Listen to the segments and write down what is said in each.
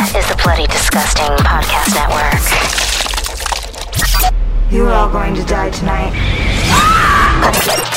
is the Bloody Disgusting Podcast Network. You are all going to die tonight.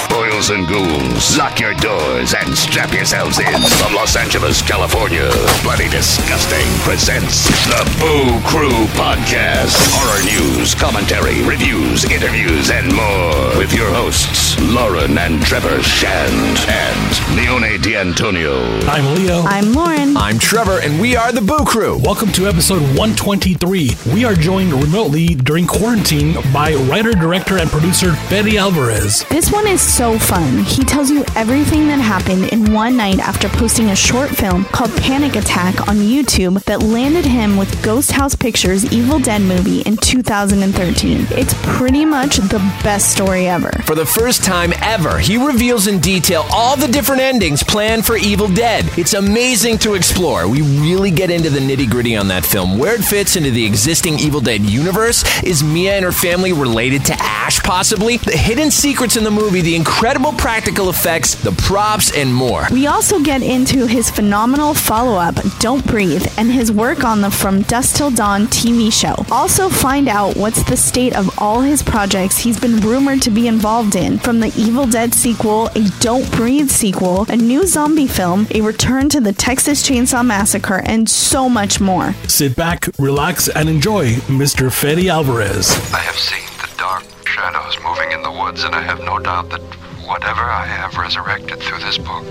Boils and ghouls, lock your doors and strap yourselves in. From Los Angeles, California, Bloody Disgusting presents the Boo Crew Podcast. Horror news, commentary, reviews, interviews, and more. With your hosts, Lauren and Trevor Shand and Leone D'Antonio. I'm Leo. I'm Lauren. I'm Trevor, and we are the Boo Crew. Welcome to episode 123. We are joined remotely during quarantine by writer, director, and producer Fede Alvarez. This one is so fun. He tells you everything that happened in one night after posting a short film called Panic Attack on YouTube that landed him with Ghost House Pictures' Evil Dead movie in 2013. It's pretty much the best story ever. For the first time ever, he reveals in detail all the different endings planned for Evil Dead. It's amazing to explore. We really get into the nitty gritty on that film, where it fits into the existing Evil Dead universe. Is Mia and her family related to Ash, possibly? The hidden secrets in the movie, the incredible practical effects, the props, and more. We also get into his phenomenal follow up, Don't Breathe, and his work on the From Dusk Till Dawn TV show. Also, find out what's the state of all his projects he's been rumored to be involved in from the Evil Dead sequel, a Don't Breathe sequel, a new zombie film, a return to the Texas Chainsaw Massacre, and so much more. Sit back, relax, and enjoy Mr. Fede Alvarez. I have seen the dark shadows moving in the woods, and I have no doubt that whatever I have resurrected through this book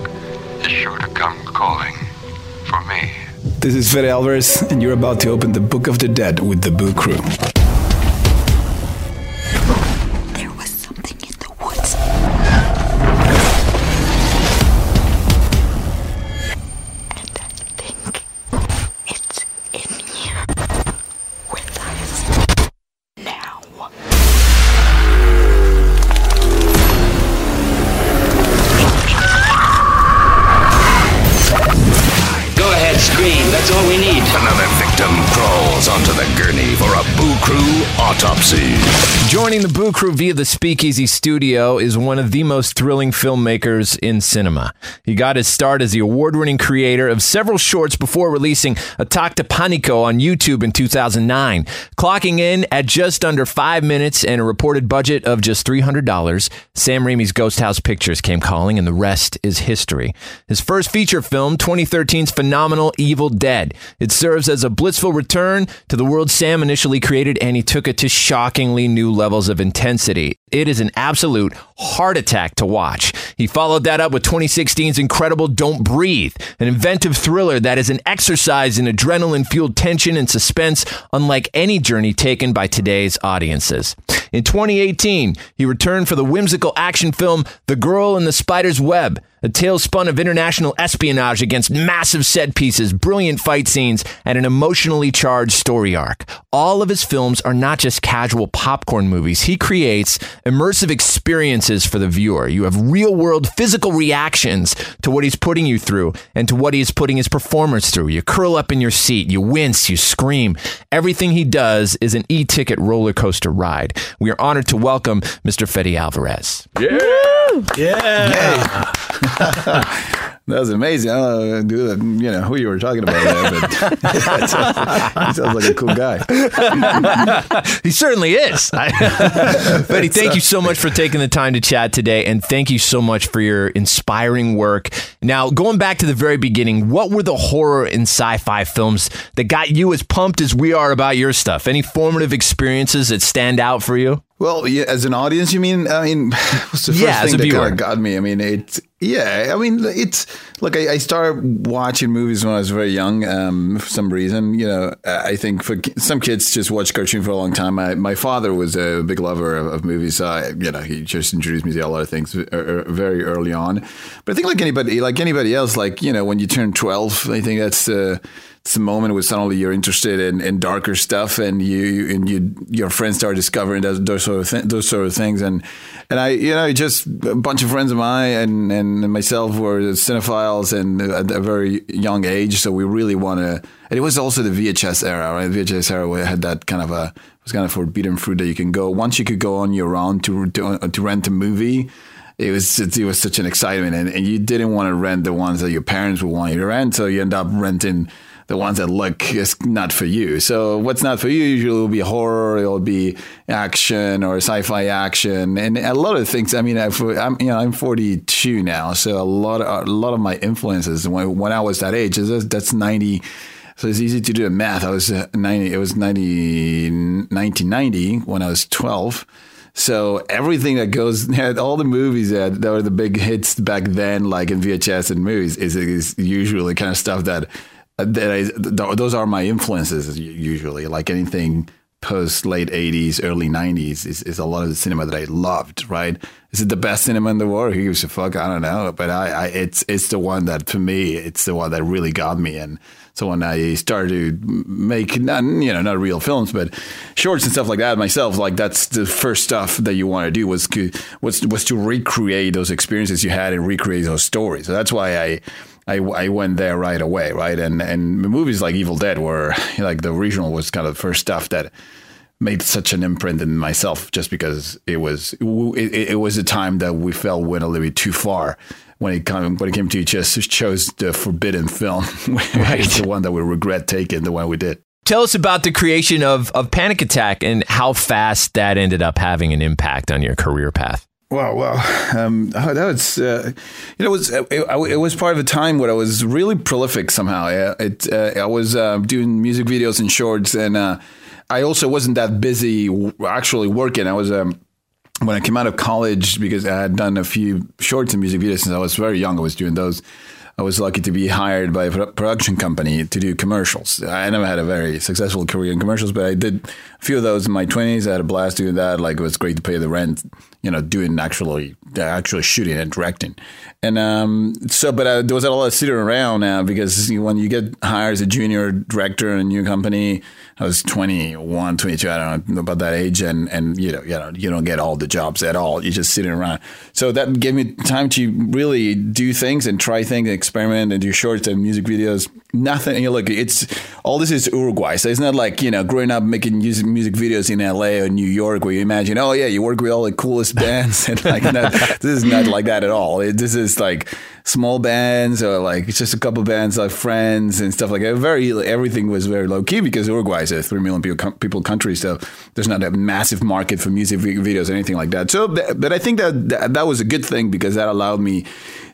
is sure to come calling for me. This is Fede Alvarez, and you're about to open the Book of the Dead with the Boo Crew. Joining the Boo Crew via the Speakeasy Studio is one of the most thrilling filmmakers in cinema. He got his start as the award winning creator of several shorts before releasing Ataque de Pánico on YouTube in 2009. Clocking in at just under five minutes and a reported budget of just $300, Sam Raimi's Ghost House Pictures came calling, and the rest is history. His first feature film, 2013's phenomenal Evil Dead. It serves as a blissful return to the world Sam initially created, and he took it to shockingly new levels of intensity. It is an absolute heart attack to watch. He followed that up with 2016's incredible Don't Breathe, an inventive thriller that is an exercise in adrenaline fueled tension and suspense, unlike any journey taken by today's audiences. In 2018, he returned for the whimsical action film The Girl in the Spider's Web, a tale spun of international espionage against massive set pieces, brilliant fight scenes, and an emotionally charged story arc. All of his films are not just casual popcorn movies. He creates immersive experiences for the viewer. You have real world physical reactions to what he's putting you through and to what he is putting his performers through. You curl up in your seat, you wince, you scream. Everything he does is an e ticket roller coaster ride. We are honored to welcome Mr. Fede Alvarez. Yeah. Yeah. That was amazing. I don't know that, you know who you were talking about there, but he sounds like a cool guy. He certainly is. Fede, thank you so much for taking the time to chat today, and thank you so much for your inspiring work. Now, going back to the very beginning, what were the horror and sci-fi films that got you as pumped as we are about your stuff? Any formative experiences that stand out for you? Well, yeah, as an audience, you mean? I mean, what's the first Yeah, thing that kind of got me? I mean, it. Yeah, I mean, it's look. I, I started watching movies when I was very young. Um, for some reason, you know, I think for some kids just watch cartoon for a long time. I, my father was a big lover of, of movies. So I, you know, he just introduced me to a lot of things uh, uh, very early on. But I think like anybody, like anybody else, like you know, when you turn twelve, I think that's the it's the moment where suddenly you're interested in, in darker stuff, and you and you your friends start discovering those, those sort of th- those sort of things, and and I you know just a bunch of friends of mine and and myself were cinephiles and at a very young age, so we really want to. And it was also the VHS era, right? VHS era where it had that kind of a it was kind of forbidden fruit that you can go once you could go on your own to to, to rent a movie it was it was such an excitement and, and you didn't want to rent the ones that your parents would want you to rent so you end up renting the ones that look is not for you. So what's not for you usually will be horror, it will be action or sci-fi action, and a lot of things. I mean, I've, I'm you know I'm 42 now, so a lot of a lot of my influences when when I was that age, that's, that's 90. So it's easy to do math. I was uh, 90. It was 90, 1990 when I was 12. So everything that goes, had all the movies that, that were the big hits back then, like in VHS and movies, is, is usually kind of stuff that that I, those are my influences usually. Like anything post late 80s, early 90s is, is a lot of the cinema that I loved, right? Is it the best cinema in the world? Who gives a fuck? I don't know. But I, I it's it's the one that for me, it's the one that really got me. And so when I started to make not you know not real films, but shorts and stuff like that myself, like that's the first stuff that you want to do was was was to recreate those experiences you had and recreate those stories. So that's why I. I, I went there right away, right? And and movies like Evil Dead were like the original was kind of the first stuff that made such an imprint in myself just because it was it, it was a time that we felt went a little bit too far when it came when it came to it just chose the forbidden film, right? the one that we regret taking, the one we did. Tell us about the creation of of Panic Attack and how fast that ended up having an impact on your career path. Wow, well, um, oh, that was uh, you know it was it, it, was part of a time where I was really prolific somehow. It, uh, I was uh, doing music videos and shorts, and uh, I also wasn't that busy actually working. I was um, when I came out of college, because I had done a few shorts and music videos since I was very young, I was doing those. I was lucky to be hired by a production company to do commercials. I never had a very successful career in commercials, but I did a few of those in my twenties. I had a blast doing that. Like it was great to pay the rent, you know, doing actually actually shooting and directing. And um, so, but uh, there was a lot of sitting around now because when you get hired as a junior director in a new company, I was 21, 22, I don't know about that age. And, and you know, you know, you don't get all the jobs at all. You're just sitting around. So that gave me time to really do things and try things, and experiment and do shorts and music videos. Nothing. You look, it's all this is Uruguay. So it's not like, you know, growing up making music, videos in LA or New York where you imagine, oh yeah, you work with all the coolest bands. and like, that. this is not like that at all. It, this is like, small bands or like it's just a couple bands like friends and stuff like that. Very everything was very low key because Uruguay is a three million people, people country, so there's not a massive market for music videos or anything like that. So, but I think that, that that was a good thing because that allowed me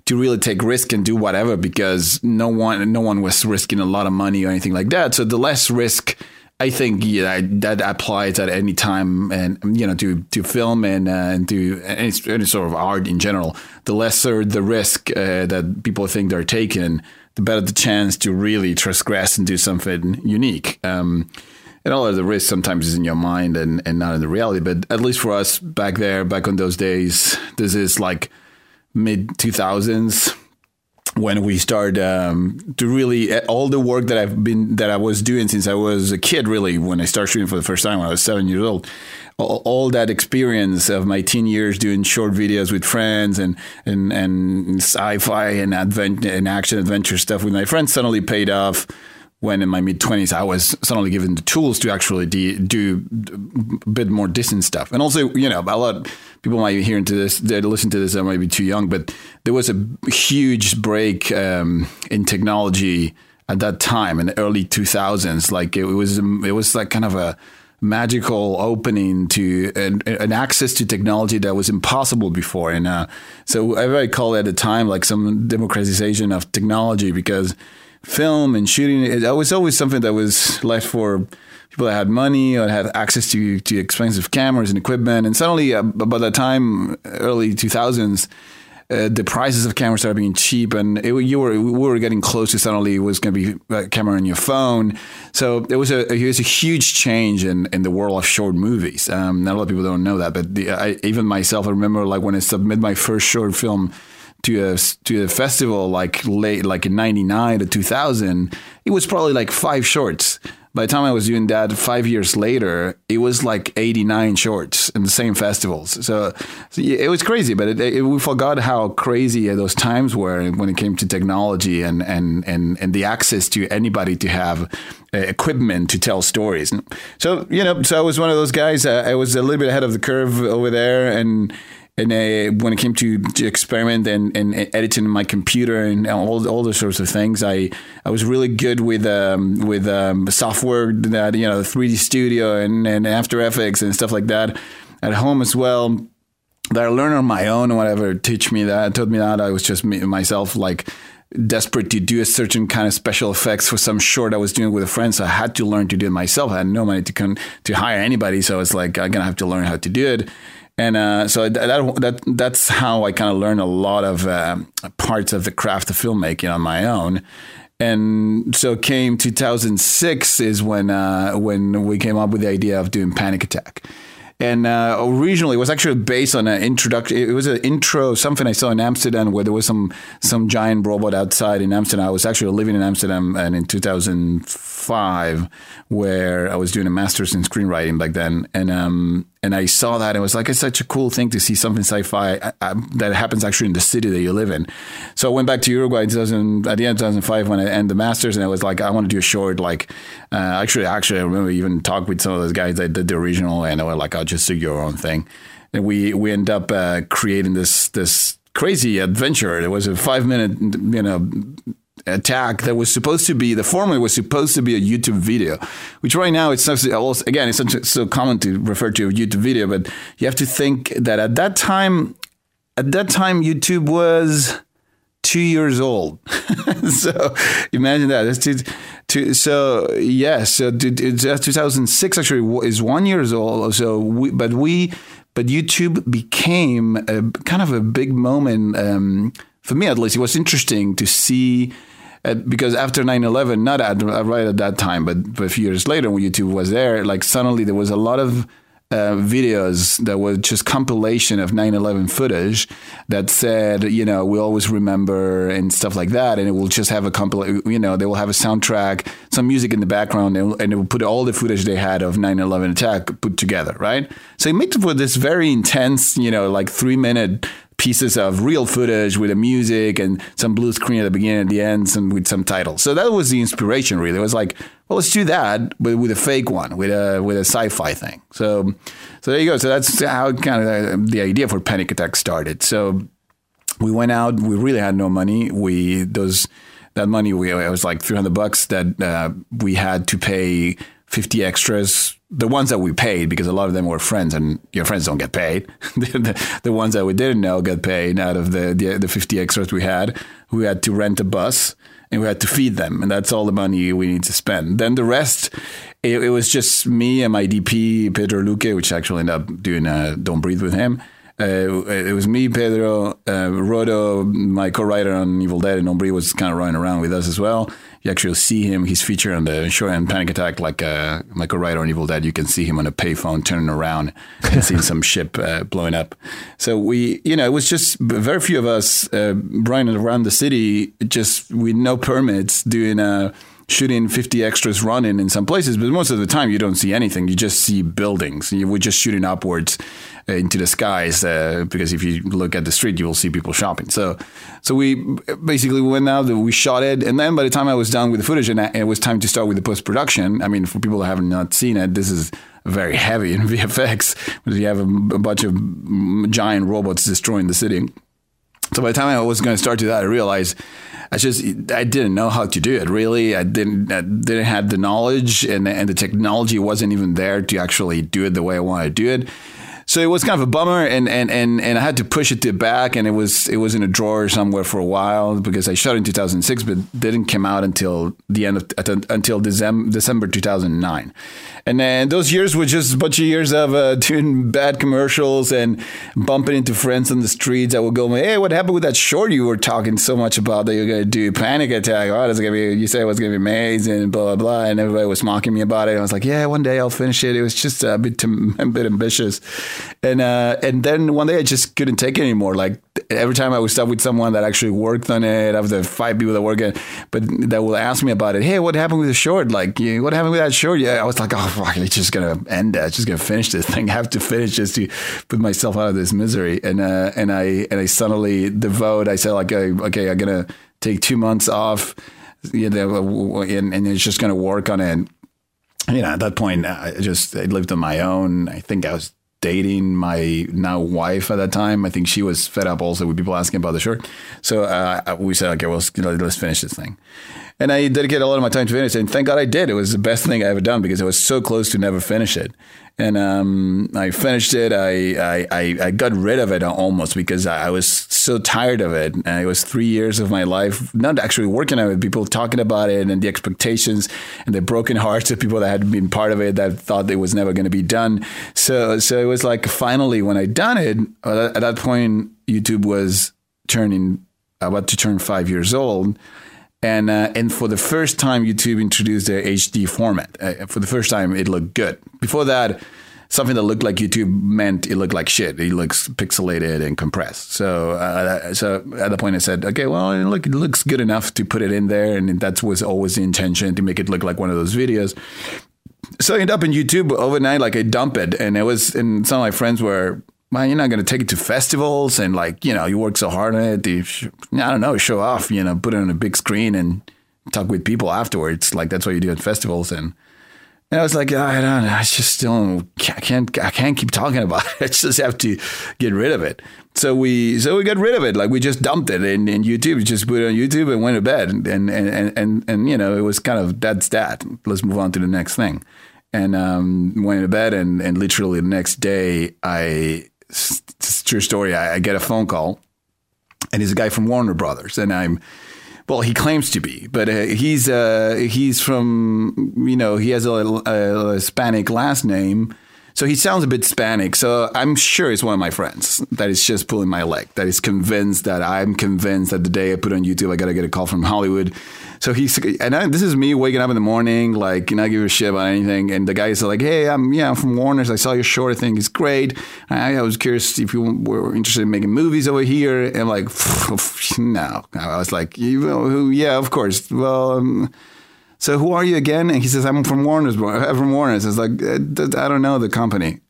to really take risk and do whatever because no one no one was risking a lot of money or anything like that. So the less risk I think yeah, that applies at any time, and you know, to to film and uh, and to any, any, sort of art in general. The lesser the risk uh, that people think they're taking, the better the chance to really transgress and do something unique. Um, and all of the risk sometimes is in your mind and, and not in the reality. But at least for us back there, back on those days, this is like mid two thousands when we started um, to really eh, all the work that I've been that I was doing since I was a kid, really when I started shooting for the first time when I was seven years old. All, all that experience of my teen years doing short videos with friends and and and sci-fi and advent and action adventure stuff with my friends suddenly paid off when in my mid 20s I was suddenly given the tools to actually de- do a bit more distant stuff. And also, you know, a lot of people might be hearing to this, they listen to this, I might be too young, but there was a huge break um, in technology at that time in the early 2000s. Like it was, it was like kind of a magical opening to an, an access to technology that was impossible before. And uh, so I call it at the time like some democratization of technology because film and shooting it was always something that was left for people that had money or had access to to expensive cameras and equipment. And suddenly, uh, by the time early 2000s, uh, the prices of cameras started being cheap, and it, you were we were getting close to suddenly it was going to be a camera on your phone. So it was a it was a huge change in, in the world of short movies. Um, not a lot of people don't know that, but the, I, even myself, I remember like when I submitted my first short film to a to a festival like late like in 99 to 2000 it was probably like five shorts by the time I was doing that five years later, it was like 89 shorts in the same festivals. So, so it was crazy, but it, it, we forgot how crazy those times were when it came to technology and, and, and, and the access to anybody to have uh, equipment to tell stories. So, you know, so I was one of those guys. Uh, I was a little bit ahead of the curve over there and and uh, when it came to, to experiment and, and editing my computer and all all those sorts of things, I I was really good with um, with um, software that you know 3D Studio and, and After Effects and stuff like that at home as well. That I learned on my own, whatever, teach me that, taught me that. I was just me, myself like desperate to do a certain kind of special effects for some short I was doing with a friend. So I had to learn to do it myself. I had no money to con- to hire anybody, so it's like I'm gonna have to learn how to do it and uh, so that, that that's how I kind of learned a lot of uh, parts of the craft of filmmaking on my own. And so came 2006 is when uh, when we came up with the idea of doing Panic Attack. And uh, originally, it was actually based on an introduction. It was an intro, something I saw in Amsterdam, where there was some some giant robot outside in Amsterdam. I was actually living in Amsterdam, and in 2005, where I was doing a master's in screenwriting back then, and um, and I saw that and it was like it's such a cool thing to see something sci-fi uh, uh, that happens actually in the city that you live in. So I went back to Uruguay in 2000, at the end of 2005 when I ended the masters, and I was like, I want to do a short. Like, uh, actually, actually, I remember even talked with some of those guys that did the original, and they were like, I'll just do your own thing. And we we end up uh, creating this this crazy adventure. It was a five minute, you know attack that was supposed to be the former was supposed to be a YouTube video, which right now it's also, again it's so common to refer to a YouTube video, but you have to think that at that time, at that time YouTube was two years old. so imagine that. That's two, two, so yes, so 2006 actually is one years old. So we, but we, but YouTube became a kind of a big moment. Um, for me at least, it was interesting to see uh, because after 9-11 not at, right at that time but, but a few years later when youtube was there like suddenly there was a lot of uh, videos that were just compilation of 9-11 footage that said you know we always remember and stuff like that. And it will just have a compilation you know they will have a soundtrack some music in the background and, and it will put all the footage they had of 9-11 attack put together right? So it made for this very intense you know like three minute pieces of real footage with the music and some blue screen at the beginning and the end and with some titles. So that was the inspiration really. It was like, well, let's do that, but with a fake one, with a with a sci-fi thing. So so there you go. So that's how kind of the idea for Panic Attack started. So we went out, we really had no money. We those that money we it was like 300 bucks that uh, we had to pay 50 extras the ones that we paid because a lot of them were friends and your friends don't get paid. The, the, ones that we didn't know get paid out of the, the, the 50 extras we had. We had to rent a bus and we had to feed them and that's all the money we need to spend. Then the rest it, it was just me and my dp pedro luque which actually ended up doing uh, don't breathe with him. Uh, it was me, Pedro, uh, Rodo, my co-writer on Evil Dead, and Ombri was kind of running around with us as well. You actually see him; he's featured on the show and Panic Attack, like a like a writer on Evil Dead. You can see him on a payphone turning around and seeing some ship uh, blowing up. So we, you know, it was just very few of us uh, running around the city, just with no permits, doing a shooting 50 extras running in some places, but most of the time you don't see anything. You just see buildings. Were just shooting upwards uh, into the skies uh, because if you look at the street, you will see people shopping. So, so we basically went out, we shot it, and then by the time I was done with the footage and it was time to start with the post production, I mean, for people that have not seen it, this is very heavy in VFX because you have a, a bunch of giant robots destroying the city. So by the time I was going to start to that, I realized I just I didn't know how to do it. Really, I didn't I didn't have the knowledge, and and the technology wasn't even there to actually do it the way I wanted to do it. So it was kind of a bummer, and, and, and, and I had to push it to back, and it was it was in a drawer somewhere for a while because I shot in 2006, but didn't come out until the end of until December December 2009. And then those years were just a bunch of years of uh, doing bad commercials and bumping into friends on the streets. I would go, "Hey, what happened with that short you were talking so much about that you're gonna do? Panic attack? Oh, that's gonna be. You said it was gonna be amazing, blah blah blah." And everybody was mocking me about it. I was like, "Yeah, one day I'll finish it." It was just a bit a bit ambitious, and uh, and then one day I just couldn't take it anymore. Like every time I would stop with someone that actually worked on it, of the five people that work it, but that will ask me about it. Hey, what happened with the short? Like, what happened with that short? Yeah, I was like, oh fuck, it's just gonna end. It's just gonna finish this thing. I have to finish just to put myself out of this misery. And uh, and I and I suddenly devote. I said like, okay, I'm gonna take two months off. You know, and, and it's just gonna work on it. You know, at that point, I just I lived on my own. I think I was dating my now wife at that time. I think she was fed up also with people asking about the shirt. So uh, we said, okay, well, let's finish this thing. And I dedicated a lot of my time to finish it. And thank God I did. It was the best thing I ever done because I was so close to never finish it. And um, I finished it. I, I, I, got rid of it almost because I was so tired of it. And it was three years of my life not actually working on it, people talking about it and the expectations and the broken hearts of people that had been part of it that thought it was never going to be done. So, so it was like finally when I done it, uh, at that point, YouTube was turning about to turn five years old and uh, and for the first time, YouTube introduced their HD format. Uh, for the first time, it looked good. Before that, something that looked like YouTube meant it looked like shit. It looks pixelated and compressed. So uh, so at the point, I said, okay, well, look, it looks good enough to put it in there, and that was always the intention to make it look like one of those videos. So I ended up in YouTube overnight, like I dump it, and it was, and some of my friends were man, you're not going to take it to festivals and like, you know, you work so hard on it. You, I don't know, show off, you know, put it on a big screen and talk with people afterwards. Like that's what you do at festivals. And, and I was like, I don't know. I just still I can't, I can't keep talking about it. I just have to get rid of it. So we, so we got rid of it. Like we just dumped it in, in YouTube, just put it on YouTube and went to bed. And, and, and, and, and, you know, it was kind of, that's that. Let's move on to the next thing. And um, went to bed and, and literally the next day I it's true story. I, I get a phone call, and he's a guy from Warner Brothers, and I'm well, he claims to be, but uh, he's uh, he's from you know he has a, a, a, Hispanic last name, so he sounds a bit Hispanic. So I'm sure it's one of my friends that is just pulling my leg, that is convinced that I'm convinced that the day I put on YouTube, I gotta get a call from Hollywood so he's and I, this is me waking up in the morning, like not give a shit about anything. And the guys are like, "Hey, I'm yeah, I'm from Warner's. I saw your short. I think it's great. I, I was curious if you were interested in making movies over here." And I'm like, "No." I was like, "Yeah, of course." Well. Um, so who are you again? And he says, I'm from Warner's. I'm from Warner's. It's like, uh, I don't know the company.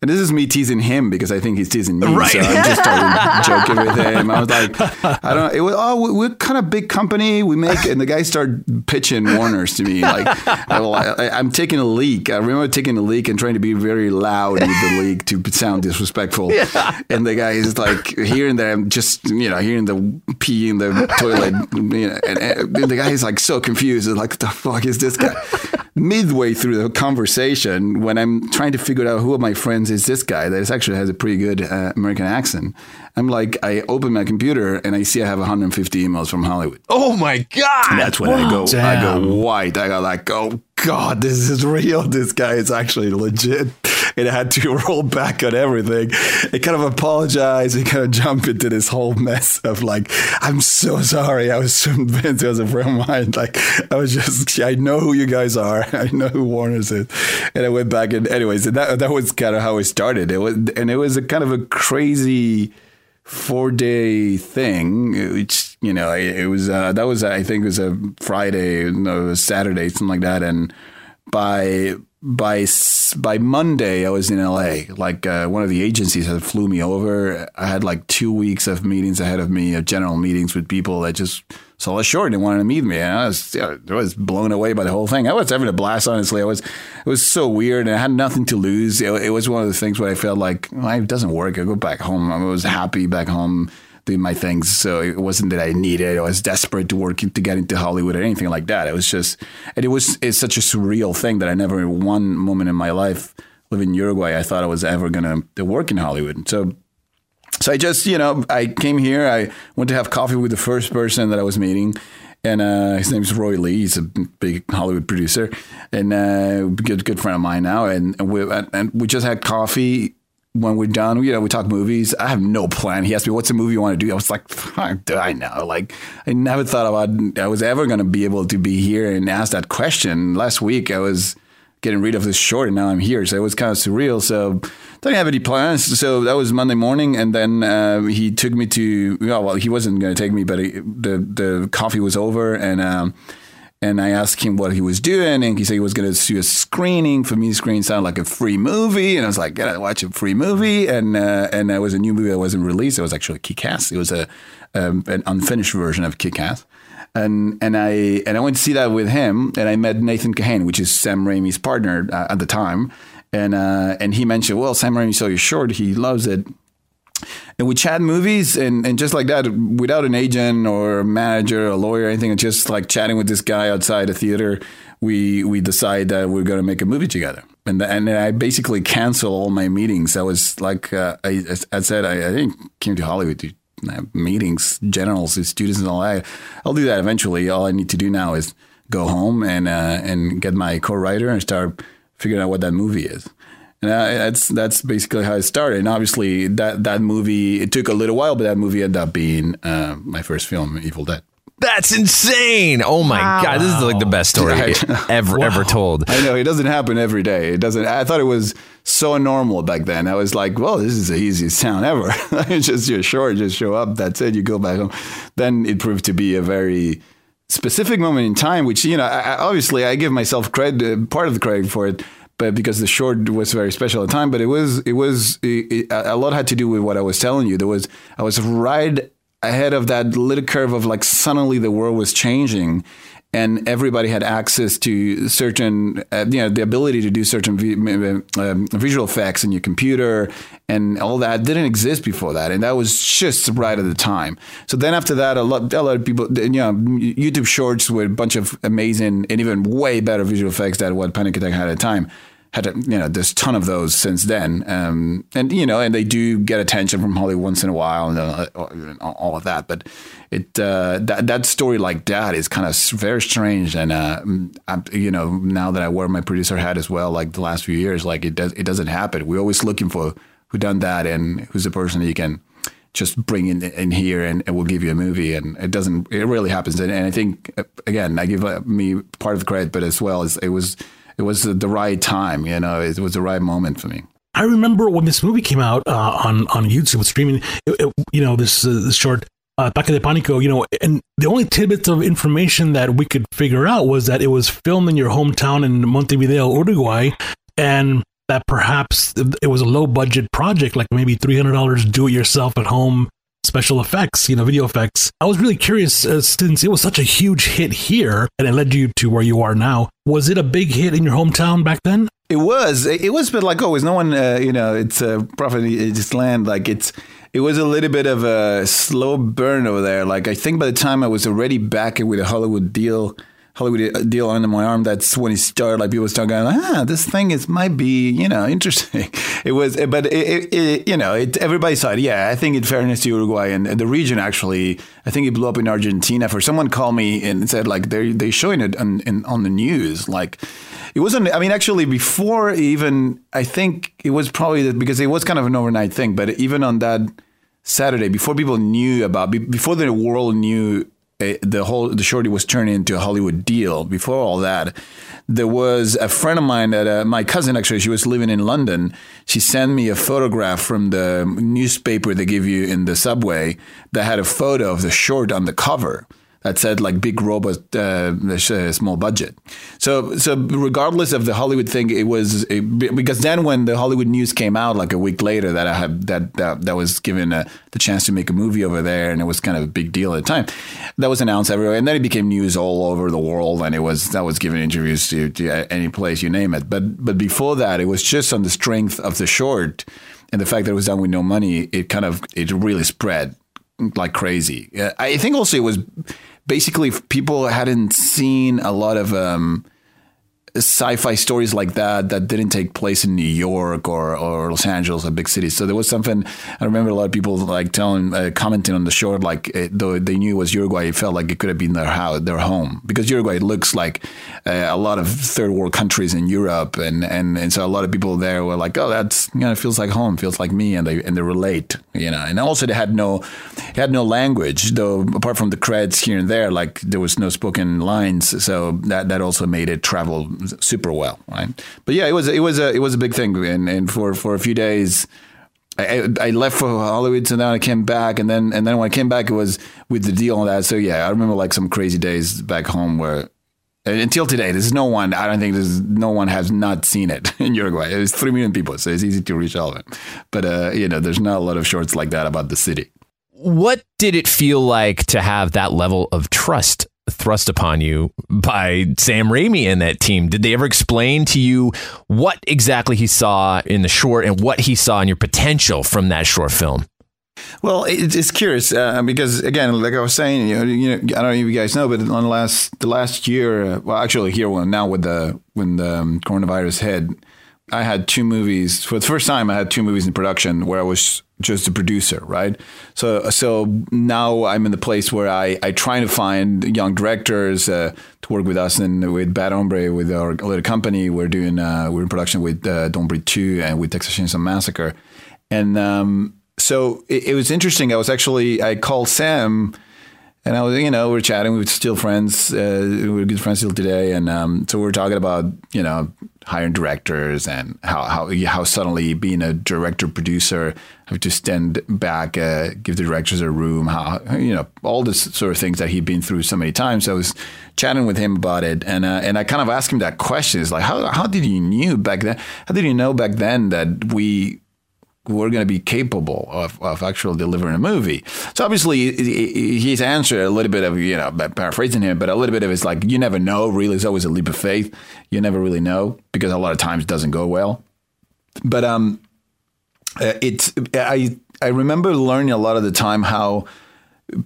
And this is me teasing him because I think he's teasing me. Right. So I'm just started joking with him. I was like, I don't. It was, oh, we're kind of big company. We make, and the guy started pitching Warners to me. Like, I, am taking a leak. I remember taking a leak and trying to be very loud with the leak to sound disrespectful. Yeah. And the guy is like, and there, I'm just, you know, hearing the pee in the toilet. You know, and, and the guy is like so confused. Like, what the fuck is this guy? Midway through the conversation, when I'm trying to figure out who are my friends is this guy that actually has a pretty good uh, American accent. I'm like, I open my computer and I see I have 150 emails from Hollywood. Oh my god! And that's when wow. I go, Damn. I go white. I go like, oh god, this is real. This guy is actually legit. And I had to roll back on everything. I kind of apologize and kind of jump into this whole mess of like, I'm so sorry. I was so convinced it was a friend of mine. Like, I was just, I know who you guys are. I know who Warner's is. And I went back and, anyways, and that that was kind of how it started. It was, and it was a kind of a crazy four day thing, which you know it, it was uh, that was I think it was a Friday, no, it was Saturday, something like that, and by by by Monday I was in LA. Like uh, one of the agencies had flew me over. I had like two weeks of meetings ahead of me, of general meetings with people that just saw short and wanted to meet me. And I was, I was blown away by the whole thing. I was having a blast, honestly. I was, it was so weird and I had nothing to lose. It, it was one of the things where I felt like, it doesn't work. I go back home. I was happy back home doing my things. So it wasn't that I needed, I was desperate to work to get into Hollywood or anything like that. It was just, and it was, it's such a surreal thing that I never, one moment in my life, living in Uruguay, I thought I was ever going to work in Hollywood. So so I just, you know, I came here. I went to have coffee with the first person that I was meeting, and uh, his is Roy Lee. He's a big Hollywood producer and uh, good good friend of mine now. And, and we and we just had coffee. When we're done, you know, we talk movies. I have no plan. He asked me, "What's the movie you want to do?" I was like, "Do I know?" Like, I never thought about I was ever going to be able to be here and ask that question. Last week, I was getting rid of this short, and now I'm here. So it was kind of surreal. So didn't have any plans. So that was Monday morning, and then uh, he took me to. Well, he wasn't going to take me, but he, the the coffee was over, and um, and I asked him what he was doing, and he said he was going to do a screening. For me, screen sounded like a free movie, and I was like, "Gotta watch a free movie." And uh, and it was a new movie that wasn't released. It was actually Kick-Ass. It was a um, an unfinished version of Kick-Ass and and I and I went to see that with him, and I met Nathan Kahane, which is Sam Raimi's partner uh, at the time, and uh, and he mentioned, well, Sam Raimi saw your short, he loves it. And we chat movies and, and just like that, without an agent or manager, or lawyer, or anything, just like chatting with this guy outside a theater, we we decide that we're going to make a movie together. And and I basically cancel all my meetings. I was like, uh, I, I said, I, I didn't came to Hollywood to have meetings, generals, students, and all that. I'll do that eventually. All I need to do now is go home and uh, and get my co-writer and start figuring out what that movie is. And uh, that's that's basically how it started. And obviously, that that movie it took a little while, but that movie ended up being uh, my first film, Evil Dead. That's insane! Oh my Wow. god, this is like the best story ever ever told. I know it doesn't happen every day. It doesn't. I thought it was so normal back then. I was like, well, this is the easiest town ever. just you're short, just show up. That's it. You go back home. Then it proved to be a very specific moment in time, which you know, I- obviously, I give myself credit, uh, part of the credit for it, but because the short was very special at the time. But it was, it was, it, it- a lot had to do with what I was telling you. There was, I was right ahead of that little curve of like suddenly the world was changing. And everybody had access to certain, uh, you know, the ability to do certain vi- um, visual effects in your computer, and all that didn't exist before that, and that was just right at the time. So then after that, a lot, a lot of people, you know, YouTube Shorts with a bunch of amazing and even way better visual effects than what Panic Attack had at the time. Had a, you know, there's a ton of those since then, um, and you know, and they do get attention from Hollywood once in a while, and uh, all of that. But it uh, that that story like that is kind of very strange, and uh, I'm, you know, now that I wear my producer hat as well, like the last few years, like it does, it doesn't happen. We're always looking for who done that and who's the person that you can just bring in, in here and, and we'll give you a movie and it doesn't it really happens and, and i think uh, again i give uh, me part of the credit but as well as it was it was the right time you know it was the right moment for me I remember when this movie came out uh, on on YouTube streaming. It, it- you know this uh, this short uh, de Panico. You know, and the only tidbits of information that we could figure out was that it was filmed in your hometown in Montevideo, Uruguay, and that perhaps it was a low budget project, like maybe three hundred dollars, do it yourself at home special effects, you know, video effects. I was really curious uh, since it was such a huge hit here and it led you to where you are now. Was it a big hit in your hometown back then? It was. It was, but like always, no one, uh, you know, it's a prophet in just land. Like it's, it was a little bit of a slow burn over there. Like I think by the time I was already back with a Hollywood deal, Hollywood deal under my arm, that's when it started. Like people started going, ah, this thing is might be, you know, interesting. It was, but it, it, it you know, it, everybody saw it. Yeah, I think in fairness to Uruguay and the region, actually, I think it blew up in Argentina. For someone called me and said like they they showing it on in, on the news, like. It wasn't. I mean, actually, before even, I think it was probably because it was kind of an overnight thing. But even on that Saturday, before people knew about, before the world knew the whole the shorty was turned into a Hollywood deal. Before all that, there was a friend of mine that uh, my cousin actually. She was living in London. She sent me a photograph from the newspaper they give you in the subway that had a photo of the short on the cover that said like big robot, uh, uh, small budget. So, so regardless of the Hollywood thing, it was because then when the Hollywood news came out like a week later that I had that that, that was given uh the chance to make a movie over there, and it was kind of a big deal at the time. That was announced everywhere, and then it became news all over the world, and it was that was given interviews to, to any place you name it. But but before that, it was just on the strength of the short and the fact that it was done with no money. It kind of it really spread like crazy. I think also it was basically people hadn't seen a lot of um, sci-fi stories like that that didn't take place in New York or, or Los Angeles or big cities. So there was something. I remember a lot of people like telling, uh, commenting on the short, like it, though they knew it was Uruguay, it felt like it could have been their house, their home, because Uruguay looks like uh, a lot of third world countries in Europe, and, and and so a lot of people there were like, oh, that's you know, it feels like home, feels like me, and they and they relate, you know. And also they had no, they had no language, though. Apart from the creds here and there, like there was no spoken lines, so that that also made it travel super well, right? But yeah, it was it was a it was a big thing, and and for for a few days. I, I left for Hollywood, so then I came back, and then and then when I came back, it was with the deal and that. So yeah, I remember like some crazy days back home where until today, there's no one. I don't think there's no one has not seen it in Uruguay. There's three million people, so it's easy to reach all of it. But uh, you know, there's not a lot of shorts like that about the city. What did it feel like to have that level of trust thrust upon you by Sam Raimi and that team. Did they ever explain to you what exactly he saw in the short and what he saw in your potential from that short film? Well, it, it's curious uh, because again, like I was saying, you know, you know, I don't know if you guys know, but on the last the last year, uh, well, actually here, well, now with the when the um, coronavirus hit, I had two movies for the first time. I had two movies in production where I was just a producer, right? So, so now I'm in the place where I I try to find young directors uh, to work with us and with Bad Hombre with our little company. We're doing uh, we're in production with uh, Don't Breathe Two and with Texas Chainsaw Massacre, and um, so it, it was interesting. I was actually I called Sam. And I was, you know, we we're chatting. We were still friends. Uh, we are good friends still today. And um, so we are talking about, you know, hiring directors and how how how suddenly being a director producer have to stand back, uh, give the directors a room. How you know all this sort of things that he'd been through so many times. So I was chatting with him about it, and uh, and I kind of asked him that question: is like how how did you knew back then? How did you know back then that we we're going to be capable of, of actually delivering a movie. So obviously, he's answered a little bit of, you know, paraphrasing him, but a little bit of it's like, you never know, really. It's always a leap of faith. You never really know because a lot of times it doesn't go well. But um, uh, it's, I, I remember learning a lot of the time how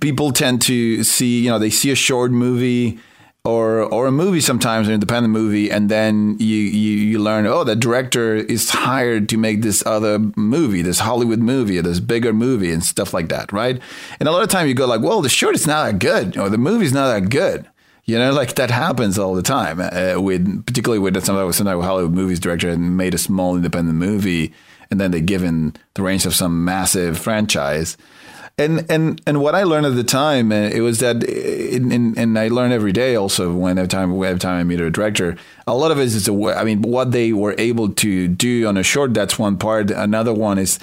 people tend to see, you know, they see a short movie or or a movie sometimes an independent movie and then you, you you learn oh the director is hired to make this other movie this hollywood movie or this bigger movie and stuff like that right? And a lot of time you go like well the short is not that good or the movie's not that good. You know like that happens all the time uh, with particularly with some of the hollywood movies director and made a small independent movie and then they're given the range of some massive franchise and and and what I learned at the time, uh, it was that, in, in, and I learn every day also when every time every time I meet a director, a lot of it is, I mean, what they were able to do on a short. That's one part. Another one is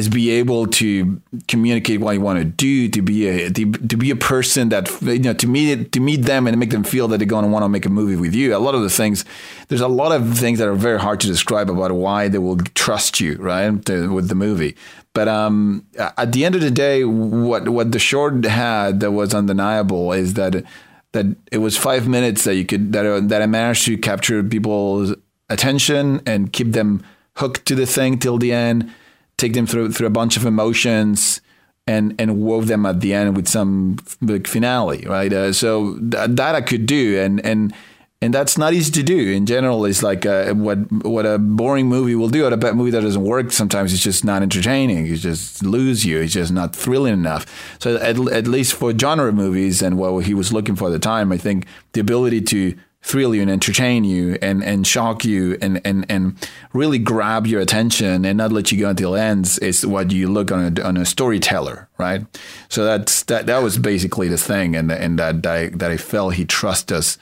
is be able to communicate what you want to do to be a to, to be a person that you know to meet to meet them and make them feel that they're going to want to make a movie with you. A lot of the things there's a lot of things that are very hard to describe about why they will trust you right to, with the movie. But um, at the end of the day, what what the short had that was undeniable is that that it was five minutes that you could that that I managed to capture people's attention and keep them hooked to the thing till the end, take them through through a bunch of emotions. And, and wove them at the end with some big finale, right? Uh, so th- that I could do, and and and that's not easy to do. In general, it's like uh, what what a boring movie will do. Or a bad movie that doesn't work sometimes it's just not entertaining. It just lose you. It's just not thrilling enough. So at, at least for genre movies and what he was looking for at the time, I think the ability to thrill you and entertain you and, and shock you and, and, and really grab your attention and not let you go until it ends is what you look on a, on a storyteller, right? So that's that that was basically the thing, and and that I, that I felt he trusts us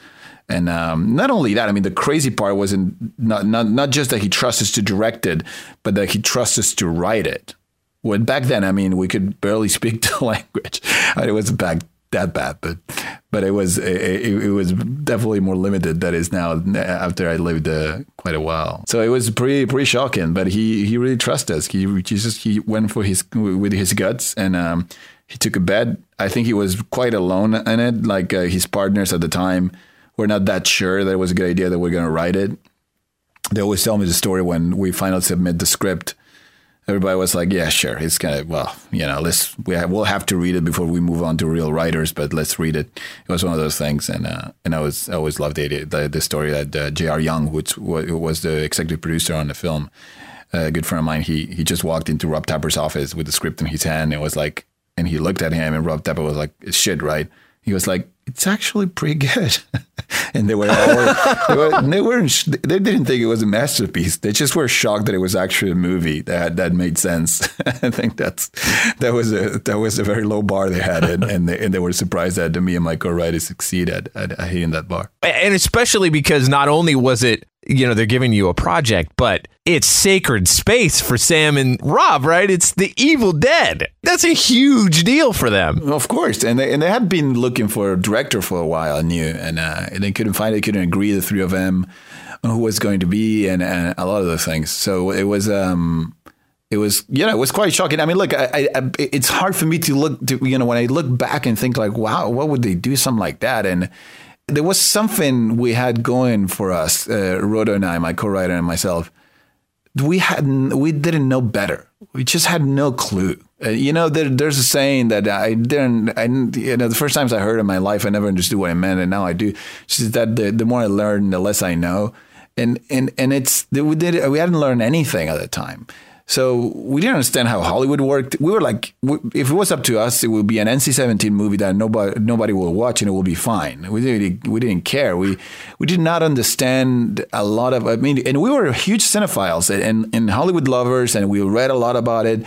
and um, not only that, I mean, the crazy part wasn't not, not not just that he trusts us to direct it, but that he trusts us to write it. When back then, I mean, we could barely speak the language. it wasn't back that bad, but but it was it, it was definitely more limited than now. After I lived uh, quite a while, so it was pretty pretty shocking. But he he really trusted us. He, he just he went for his with his guts and. Um, he took a bet. I think he was quite alone in it. Like uh, his partners at the time we're not that sure that it was a good idea that we're going to write it. They always tell me the story when we finally submit the script. Everybody was like, "Yeah, sure, it's gonna. Well, you know, let's we have, we'll have to read it before we move on to real writers, but let's read it." It was one of those things, and uh, and I was I always loved the the, the story that uh, J.R. Young, which was the executive producer on the film, a good friend of mine, he he just walked into Rob Tapert's office with the script in his hand. And was like, and he looked at him, and Rob Tapert was like, "It's shit, right?" He was like, it's actually pretty good. and they were all, they, were, they weren't, they didn't think it was a masterpiece. They just were shocked that it was actually a movie that, that made sense. I think that's, that was a, that was a very low bar they had. And, and, they, and they were surprised that me and my co-writer succeeded at, at hitting that bar. And especially because not only was it you know, they're giving you a project, but it's sacred space for Sam and Rob, right? It's the Evil Dead. That's a huge deal for them. Of course. And they, and they had been looking for a director for a while, I knew, and, uh, they couldn't find it, couldn't agree, the three of them, on who was going to be and, and a lot of the things. So it was, um, it was you know it was quite shocking. I mean, look, I, I, it's hard for me to look to you know when I look back and think like, wow, what would they do something like that? And there was something we had going for us, uh, and I, my co-writer and myself. We hadn't, we didn't know better. We just had no clue. Uh, you know, there, there's a saying that I didn't, I you know, the first times I heard it in my life, I never understood what it meant, and now I do. It's just that the, the more I learn, the less I know, and and and it's we did we hadn't learned anything at the time. So we didn't understand how Hollywood worked. We were like, if it was up to us, it would be an NC-17 movie that nobody nobody will watch and it will be fine. We didn't we didn't care. We we did not understand a lot of. I mean, and we were huge cinephiles and, and Hollywood lovers, and we read a lot about it.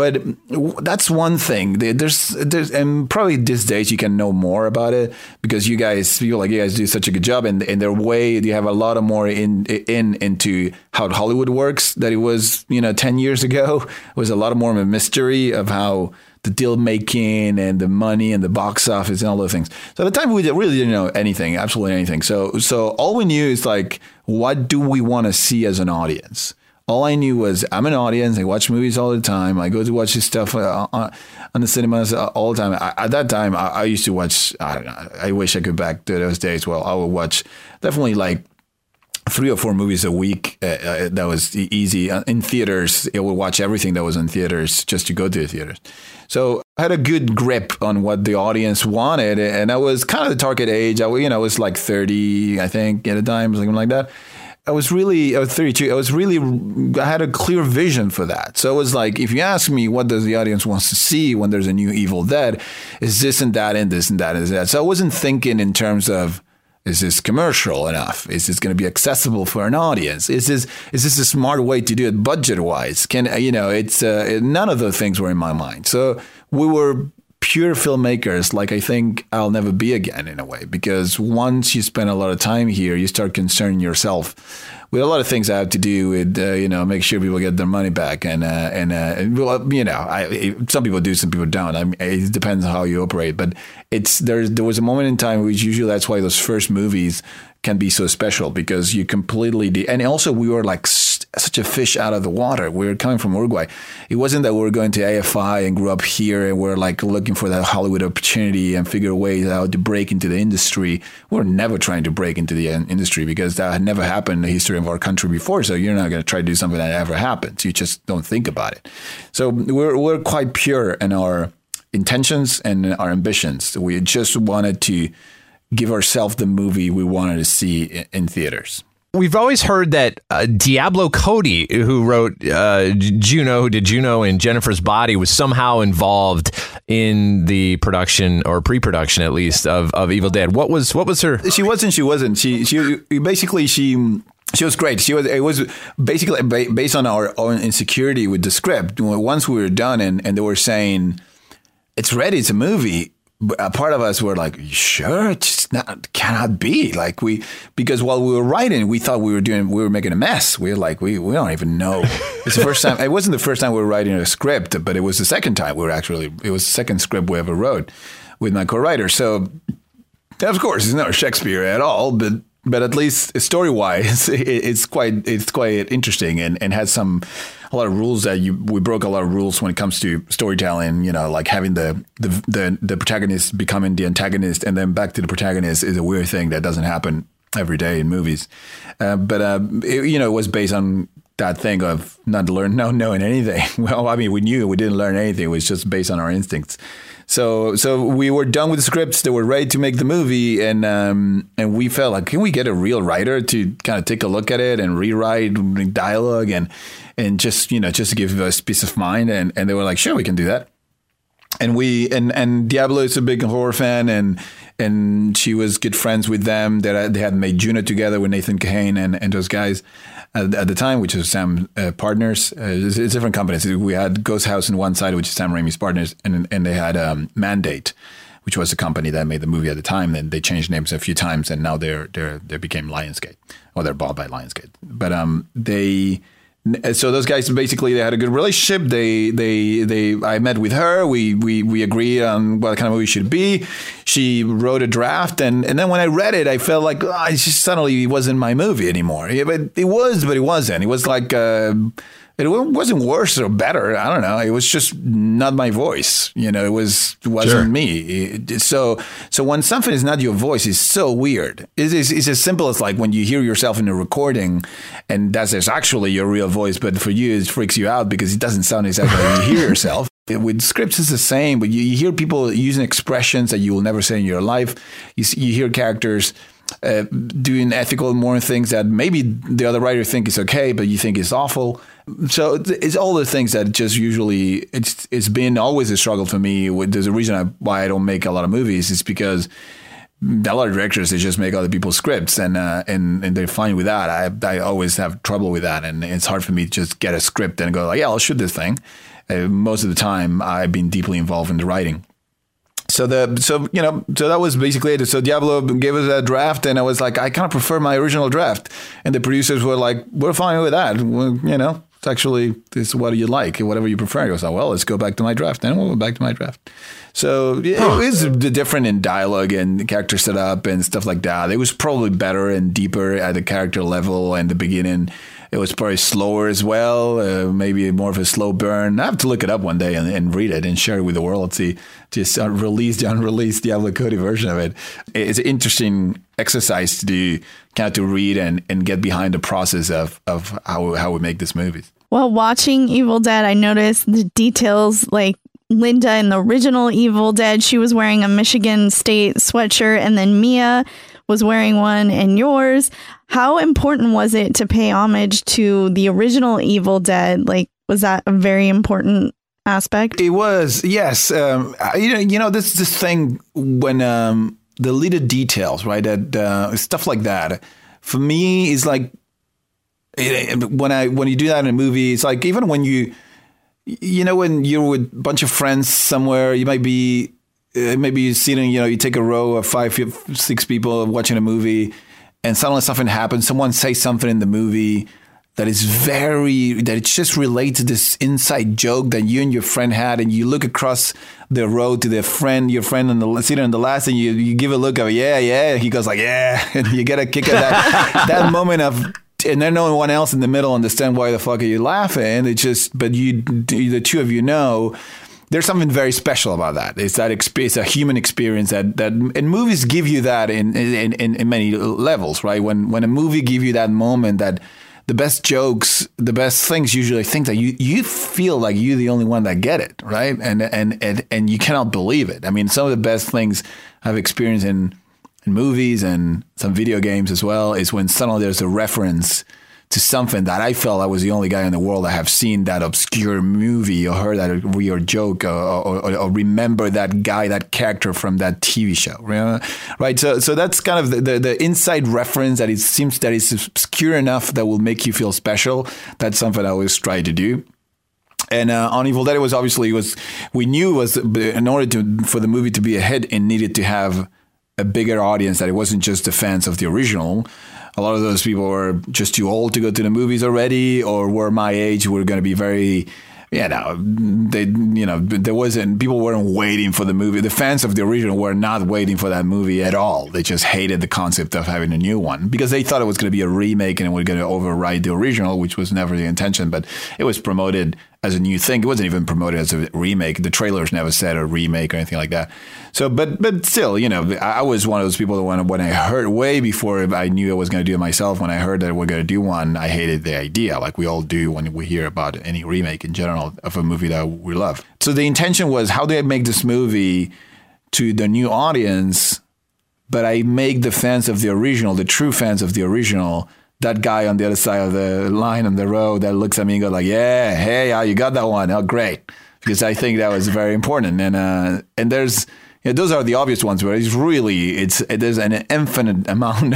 But that's one thing. There's, there's, and probably these days you can know more about it because you guys feel like you guys do such a good job, and in their way, you have a lot of more in in into how Hollywood works that it was, you know, ten years ago. It was a lot of more of a mystery of how the deal making and the money and the box office and all those things. So at the time we really didn't know anything, absolutely anything. So so all we knew is like, what do we want to see as an audience? All I knew was I'm an audience. I watch movies all the time. I go to watch this stuff uh, on, on the cinemas uh, all the time. I, at that time, I, I, used to watch. I don't know. I wish I could back to those days. Well, I would watch definitely like three or four movies a week. Uh, uh, that was easy uh, in theaters. I would watch everything that was in theaters just to go to the theaters. So I had a good grip on what the audience wanted, and I was kind of the target age. I, you know, I was like 30, I think, at a time, something like that. I was really, I was 32. I was really, I had a clear vision for that. So it was like, if you ask me, what does the audience wants to see when there's a new Evil Dead? Is this and that and this and that and that? So I wasn't thinking in terms of, is this commercial enough? Is this going to be accessible for an audience? Is this is this a smart way to do it budget wise? Can you know? It's uh, none of those things were in my mind. So we were pure filmmakers like I think I'll never be again in a way because once you spend a lot of time here, you start concerning yourself with a lot of things I have to do with uh, you know make sure people get their money back and uh, and, uh, well, you know I, some people do some people don't. I mean, it depends on how you operate but it's there there was a moment in time which usually that's why those first movies can be so special because you completely de- and also we were like such a fish out of the water. We were coming from Uruguay. It wasn't that we were going to AFI and grew up here and we're like looking for that Hollywood opportunity and figure ways how to break into the industry. We are never trying to break into the uh, industry because that had never happened in the history of our country before. So you're not going to try to do something that ever happens. You just don't think about it. So we're we're quite pure in our intentions and our ambitions. We just wanted to give ourselves the movie we wanted to see in theaters. We've always heard that uh, Diablo Cody, who wrote uh, Juno, who did Juno and Jennifer's Body, was somehow involved in the production or pre-production, at least, of, of Evil Dead. What was what was her? She wasn't. She wasn't. She she basically she she was great. She was. It was basically based on our own insecurity with the script. Once we were done, and and they were saying it's ready. It's a movie a uh, part of us were like, sure, it's not cannot be like we because while we were writing, we thought we were doing we were making a mess. We were like, we we don't even know. It's the first time. It wasn't the first time we were writing a script, but it was the second time we were actually. It was the second script we ever wrote with my co-writer. So, of course, it's not Shakespeare at all, but but at least story wise, it's quite it's quite interesting and and has some a lot of rules that you we broke a lot of rules when it comes to storytelling. You know, like having the the the, the protagonist becoming the antagonist and then back to the protagonist is a weird thing that doesn't happen every day in movies. Uh, but uh, it, you know, it was based on that thing of not learn, not knowing anything. Well, I mean, we knew we didn't learn anything. It was just based on our instincts. So so we were done with the scripts. They were ready to make the movie, and um, and we felt like, can we get a real writer to kind of take a look at it and rewrite dialogue and and just you know just to give us peace of mind? And and they were like, sure, we can do that. And we and and Diablo is a big horror fan, and and she was good friends with them. That they had made Juno together with Nathan Kahane and and those guys at, at the time, which was Sam uh, Partners. Uh, it's, it's, different companies. We had Ghost House on one side, which is Sam Raimi's partners, and and they had um, Mandate, which was the company that made the movie at the time. Then they changed names a few times, and now they're they're they became Lionsgate, or they're bought by Lionsgate. But um, they so those guys basically they had a good relationship. They they they I met with her. We we we agreed on what kind of movie should be. She wrote a draft, and and then when I read it, I felt like oh, it just suddenly it wasn't my movie anymore. Yeah, but it was, but it wasn't. It was like. Uh, it wasn't worse or better. I don't know. It was just not my voice. You know, it was it wasn't Sure. me. So so when something is not your voice, it's so weird. It is it's as simple as like when you hear yourself in a recording, and that's actually your real voice, but for you it freaks you out because it doesn't sound exactly like you hear yourself. With scripts, it's the same, but you, you hear people using expressions that you will never say in your life. You, you hear characters uh, doing ethical and moral things that maybe the other writer think is okay, but you think is awful. So it's- all the things that just usually it's it's been always a struggle for me. There's a reason I, why I don't make a lot of movies. It's because a lot of directors they just make other people's scripts and uh, and and they're fine with that. I I always have trouble with that, and it's hard for me to just get a script and go like, yeah, I'll shoot this thing. Uh, most of the time, I've been deeply involved in the writing. So the so you know so that was basically it. So Diablo gave us a draft, and I was like, I kind of prefer my original draft, and the producers were like, we're fine with that. Well, you know, it's actually this is what you like, whatever you prefer. I was like, well, let's go back to my draft. And we'll go back to my draft. So it, it is different in dialogue and character setup and stuff like that. It was probably better and deeper at the character level and the beginning. It was probably slower as well, uh, maybe more of a slow burn. I have to look it up one day and, and read it and share it with the world. See, just release the unreleased Diablo Cody version of it. It's an interesting exercise to do, kind of to read and, and get behind the process of, of how, how we make these movies. While watching Evil Dead, I noticed the details like Linda in the original Evil Dead, she was wearing a Michigan State sweatshirt, and then Mia was wearing one in yours. How important was it to pay homage to the original Evil Dead? Like, was that a very important aspect? It was yes. Um, you know, you know this this thing when um, the little details, right? That uh, stuff like that. For me, is like it, when I when you do that in a movie, it's like even when you you know when you're with a bunch of friends somewhere, you might be uh, maybe you're sitting, you know, you take a row of five, six people watching a movie, and suddenly something happens. Someone says something in the movie that is very that it just relates to this inside joke that you and your friend had, and you look across the road to the friend, your friend, and the sitting on the last, and you you give a look of yeah, yeah. He goes like yeah, and you get a kick at that that moment of. And then no one else in the middle understand why the fuck are you laughing. It just, but you, the two of you know, there's something very special about that. It's that exp- it's a human experience that that and movies give you that in in, in in many levels, right? When when a movie give you that moment that the best jokes, the best things usually think that you you feel like you're the only one that get it, right? And and and and you cannot believe it. I mean, some of the best things I've experienced in in movies and some video games as well is when suddenly there's a reference to something that I felt I was the only guy in the world that have seen that obscure movie or heard that weird joke or, or, or, remember that guy, that character from that TV show, right? So, so that's kind of the, the, the inside reference that it seems that is obscure enough that will make you feel special. That's something I always try to do. And uh, on Evil Dead, it was obviously it was we knew was in order to for the movie to be a hit, it needed to have a bigger audience. That it wasn't just the fans of the original. A lot of those people were just too old to go to the movies already, or were my age. Were going to be very you know, they, you know, there wasn't, people weren't waiting for the movie. The fans of the original were not waiting for that movie at all. They just hated the concept of having a new one because they thought it was going to be a remake and it was going to override the original, which was never the intention, but it was promoted as a new thing. It wasn't even promoted as a remake. The trailers never said a remake or anything like that. So, but, but still, you know, I was one of those people that when, when I heard way before I knew I was going to do it myself, when I heard that we're going to do one, I hated the idea like we all do when we hear about any remake in general of a movie that we love. So the intention was how do I make this movie to the new audience, but I make the fans of the original, the true fans of the original, that guy on the other side of the line on the road that looks at me and goes like, "Yeah, hey, uh, you got that one? Oh, great!" Because I think that was very important. And uh, and there's know, those are the obvious ones, but it's really it's there's an infinite amount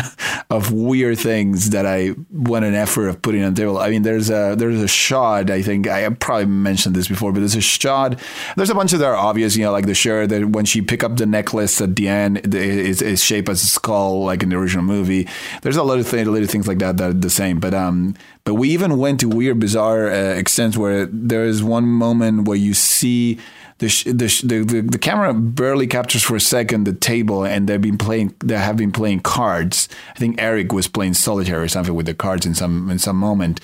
of weird things that I went an effort of putting on the table. I mean, there's a there's a shot. I think I probably mentioned this before, but there's a shot. There's a bunch of that are obvious. You know, like the shirt that when she pick up the necklace at the end it's shaped as a skull, like in the original movie. There's a lot of things, little things like that that are the same. But um, but we even went to weird, bizarre uh, extents where there is one moment where you see the, the, the, the camera barely captures for a second the table, and they've been playing. They have been playing cards. I think Eric was playing solitaire or something with the cards in some in some moment,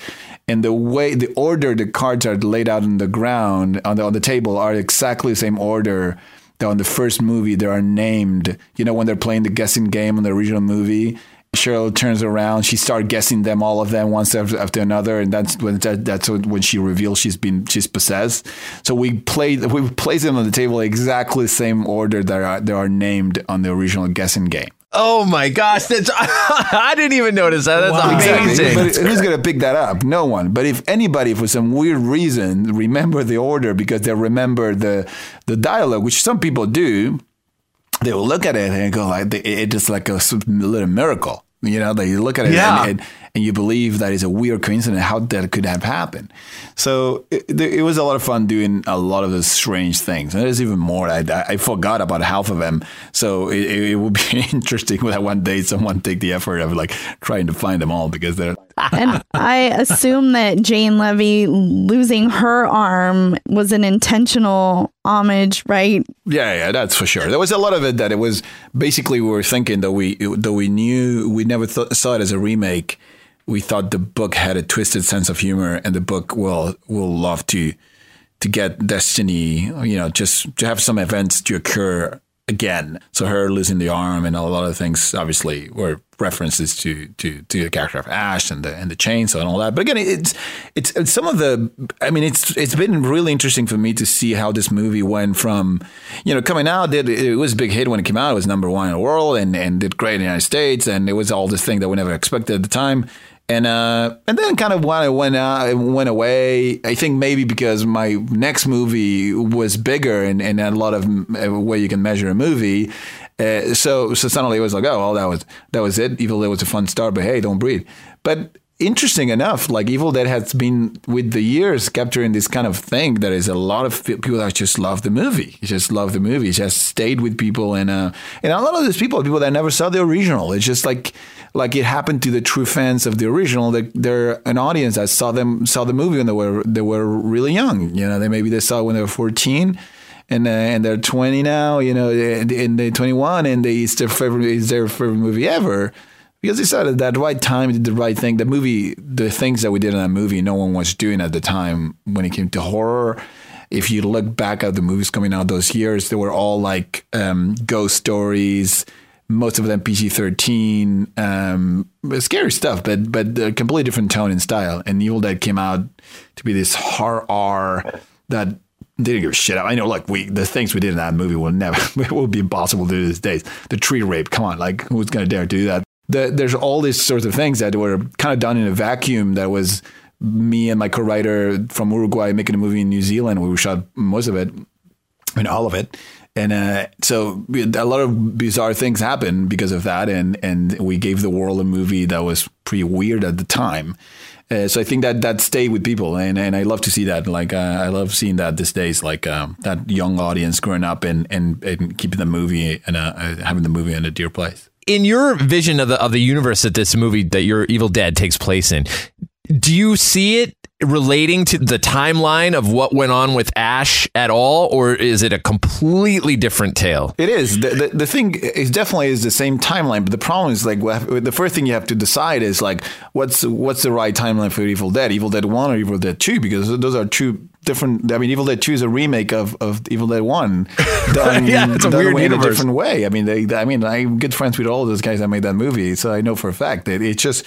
and the way the order the cards are laid out on the ground on the on the table are exactly the same order on the first movie they are named. You know when they're playing the guessing game on the original movie. Cheryl turns around. She starts guessing them, all of them, one after, after another, and that's when that, that's when she reveals she's been she's possessed. So we played we place them on the table exactly the same order that are they are named on the original guessing game. Oh my gosh, that's I didn't even notice that. That's Wow. amazing. But who's going to pick that up? No one. But if anybody, for some weird reason, remember the order because they remember the the dialogue, which some people do, they will look at it and go like, it is like a little miracle. You know, they you look at it Yeah. and, and, and you believe that is a weird coincidence how that could have happened. So it, it was a lot of fun doing a lot of those strange things. And there's even more. I, I forgot about half of them. So it, it would be interesting that one day someone take the effort of like trying to find them all because they're and I assume that Jane Levy losing her arm was an intentional homage, right? Yeah, yeah, that's for sure. There was a lot of it that it was basically we were thinking that we that we knew we never th- saw it as a remake. We thought the book had a twisted sense of humor, and the book will will love to to get Destiny, you know, just to have some events to occur again. So her losing the arm and a lot of things obviously were references to to to the character of Ash and the and the chainsaw and all that. But again, it's it's, it's some of the. I mean, it's it's been really interesting for me to see how this movie went from, you know, coming out. Did it was a big hit when it came out. It was number one in the world and and did great in the United States. And it was all this thing that we never expected at the time. And uh, and then kind of when it went out, went away. I think maybe because my next movie was bigger and, and a lot of uh, way you can measure a movie. Uh, so so suddenly it was like, oh well, that was that was it. Evil Dead was a fun start, but hey, don't breathe. But interesting enough, like Evil Dead has been with the years capturing this kind of thing. There is a lot of people that just love the movie. Just love the movie. Just stayed with people, and uh, and a lot of those people, people that never saw the original. It's just like like it happened to the true fans of the original. That they're an audience that saw them saw the movie when they were they were really young. You know, they maybe they saw it when they were fourteen and uh, and they're 20 now, you know, and, and they're 21, and they, it's their favorite, it's their favorite movie ever because they said at that right time, did the right thing. The movie, the things that we did in that movie, no one was doing at the time when it came to horror. If you look back at the movies coming out those years, they were all like um, ghost stories. Most of them PG thirteen, um, scary stuff, but but a completely different tone and style. And Evil Dead came out to be this horror that didn't give a shit. Out. I know, like we, the things we did in that movie will never, will be impossible to do these days. The tree rape, come on, like who's to dare do that? The, there's all these sorts of things that were kind of done in a vacuum. That was me and my co-writer from Uruguay making a movie in New Zealand. We shot most of it, I mean all of it, and uh, so a lot of bizarre things happened because of that. And and we gave the world a movie that was pretty weird at the time. Uh, so I think that that stayed with people, and, and I love to see that. Like uh, I love seeing that these days, like um, that young audience growing up and and, and keeping the movie and uh, having the movie in a dear place. in your vision of the of the universe that this movie that your Evil Dead takes place in, do you see it relating to the timeline of what went on with Ash at all, or is it a completely different tale? It is the, the the thing is definitely is the same timeline, but the problem is like the first thing you have to decide is like what's what's the right timeline for Evil Dead, Evil Dead One or Evil Dead Two, because those are two different. I mean, Evil Dead Two is a remake of, of Evil Dead One, done, Yeah, it's a weird in a different way. I mean, they, I mean, I'm good friends with all those guys that made that movie, so I know for a fact that it's just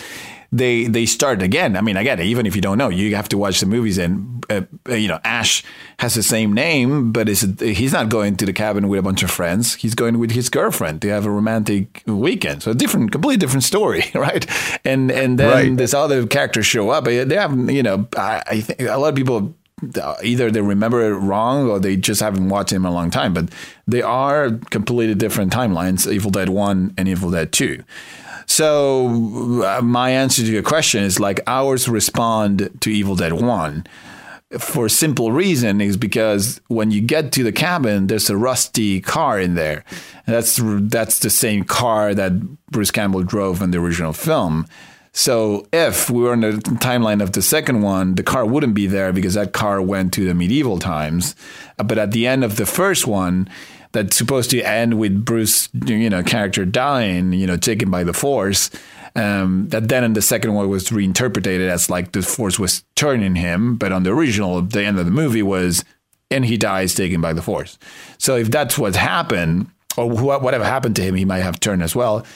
they they start again. I mean, again, even if you don't know, you have to watch the movies. And uh, you know, Ash has the same name, but is he's not going to the cabin with a bunch of friends. He's going with his girlfriend to have a romantic weekend. So a different, completely different story, right? And and then Right. this other characters show up. They have, you know, I, I think a lot of people uh, either they remember it wrong or they just haven't watched him in a long time. But they are completely different timelines: Evil Dead One and Evil Dead Two. So uh, my answer to your question is like ours respond to Evil Dead One for a simple reason is because when you get to the cabin, there's a rusty car in there. And that's that's the same car that Bruce Campbell drove in the original film. So if we were in the timeline of the second one, the car wouldn't be there because that car went to the medieval times. But at the end of the first one, that's supposed to end with Bruce, you know, character dying, you know, taken by the Force. Um, that then in the second one was reinterpreted as like the force was turning him, but on the original, the end of the movie was, and he dies taken by the force. So if that's what happened, or wh- whatever happened to him, he might have turned as well.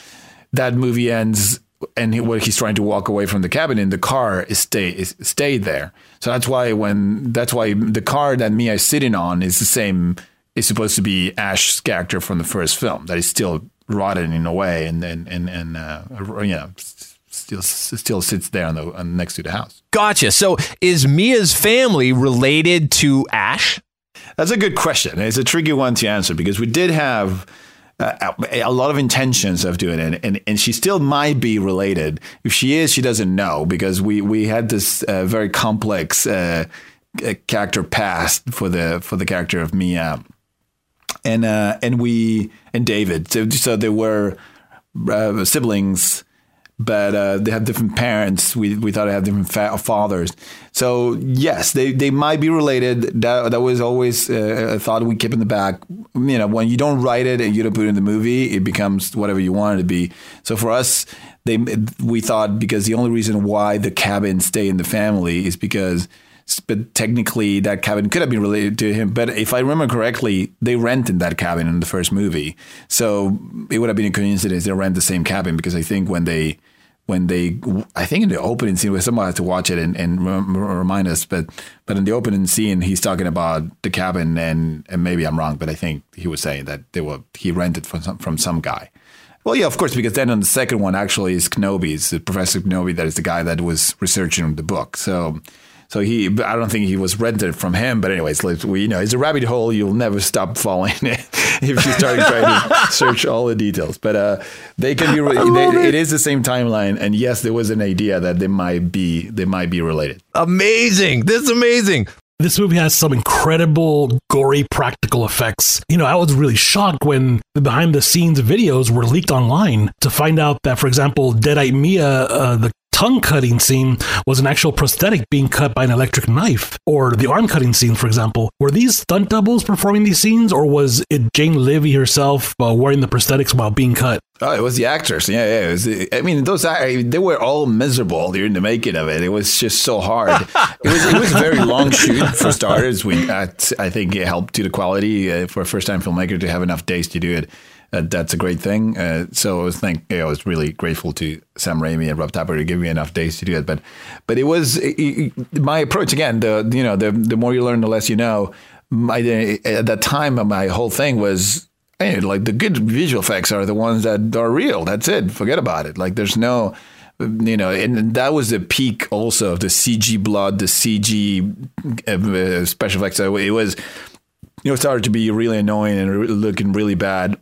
That movie ends, and he, where he's trying to walk away from the cabin, in the car is stay is stayed there. So that's why when that's why the car that Mia is sitting on is the same. Is supposed to be Ash's character from the first film that is still rotted in a way, and and and, and uh, you know still still sits there on the on, next to the house. Gotcha. So is Mia's family related to Ash? That's a good question. It's a tricky one to answer because we did have uh, a lot of intentions of doing it, and, and she still might be related. If she is, she doesn't know because we we had this uh, very complex uh, character past for the for the character of Mia, and uh, and we and David. So, so there were uh, siblings but uh, they have different parents. We, we thought they had different fa- fathers. So yes, they, they might be related. That that was always uh, a thought we keep in the back. You know, when you don't write it and you don't put it in the movie, it becomes whatever you want it to be. So for us, they we thought because the only reason why the cabin stay in the family is because but technically that cabin could have been related to him. But if I remember correctly, they rented that cabin in the first movie, so it would have been a coincidence they rent the same cabin because I think when they when they, I think in the opening scene, where someone has to watch it and, and remind us, but but in the opening scene, he's talking about the cabin, and, and maybe I'm wrong, but I think he was saying that they were he rented from some from some guy. Well, yeah, of course, because then on the second one actually is Knowby's Professor Knowby, that is the guy that was researching the book. So so he, I don't think he was rented from him. But anyways, like we, you know, it's a rabbit hole. You'll never stop falling if you start trying to search all the details. But uh, they can be. They, it is the same timeline, and yes, there was an idea that they might be they might be related. Amazing! This is amazing. This movie has some incredible gory practical effects. You know, I was really shocked when the behind the scenes videos were leaked online to find out that, for example, Deadite Mia, uh, the tongue cutting scene was an actual prosthetic being cut by an electric knife, or the arm cutting scene, for example. Were these stunt doubles performing these scenes, or was it Jane Levy herself uh, wearing the prosthetics while being cut? Oh, it was the actors. Yeah, yeah. Was, I mean, those they were all miserable during the making of it. It was just so hard. it was it was a very long shoot for starters. We I think it helped to the quality uh, for a first time filmmaker to have enough days to do it. Uh, that's a great thing. Uh, so I was think you know, I was really grateful to Sam Raimi and Rob Tapert to give me enough days to do it. But but it was it, my approach again. The you know the the more you learn, the less you know. My, at that time, my whole thing was hey, like the good visual effects are the ones that are real. That's it. Forget about it. Like there's no you know, and that was the peak also of the CG blood, the CG uh, special effects. It was, you know, started to be really annoying and looking really bad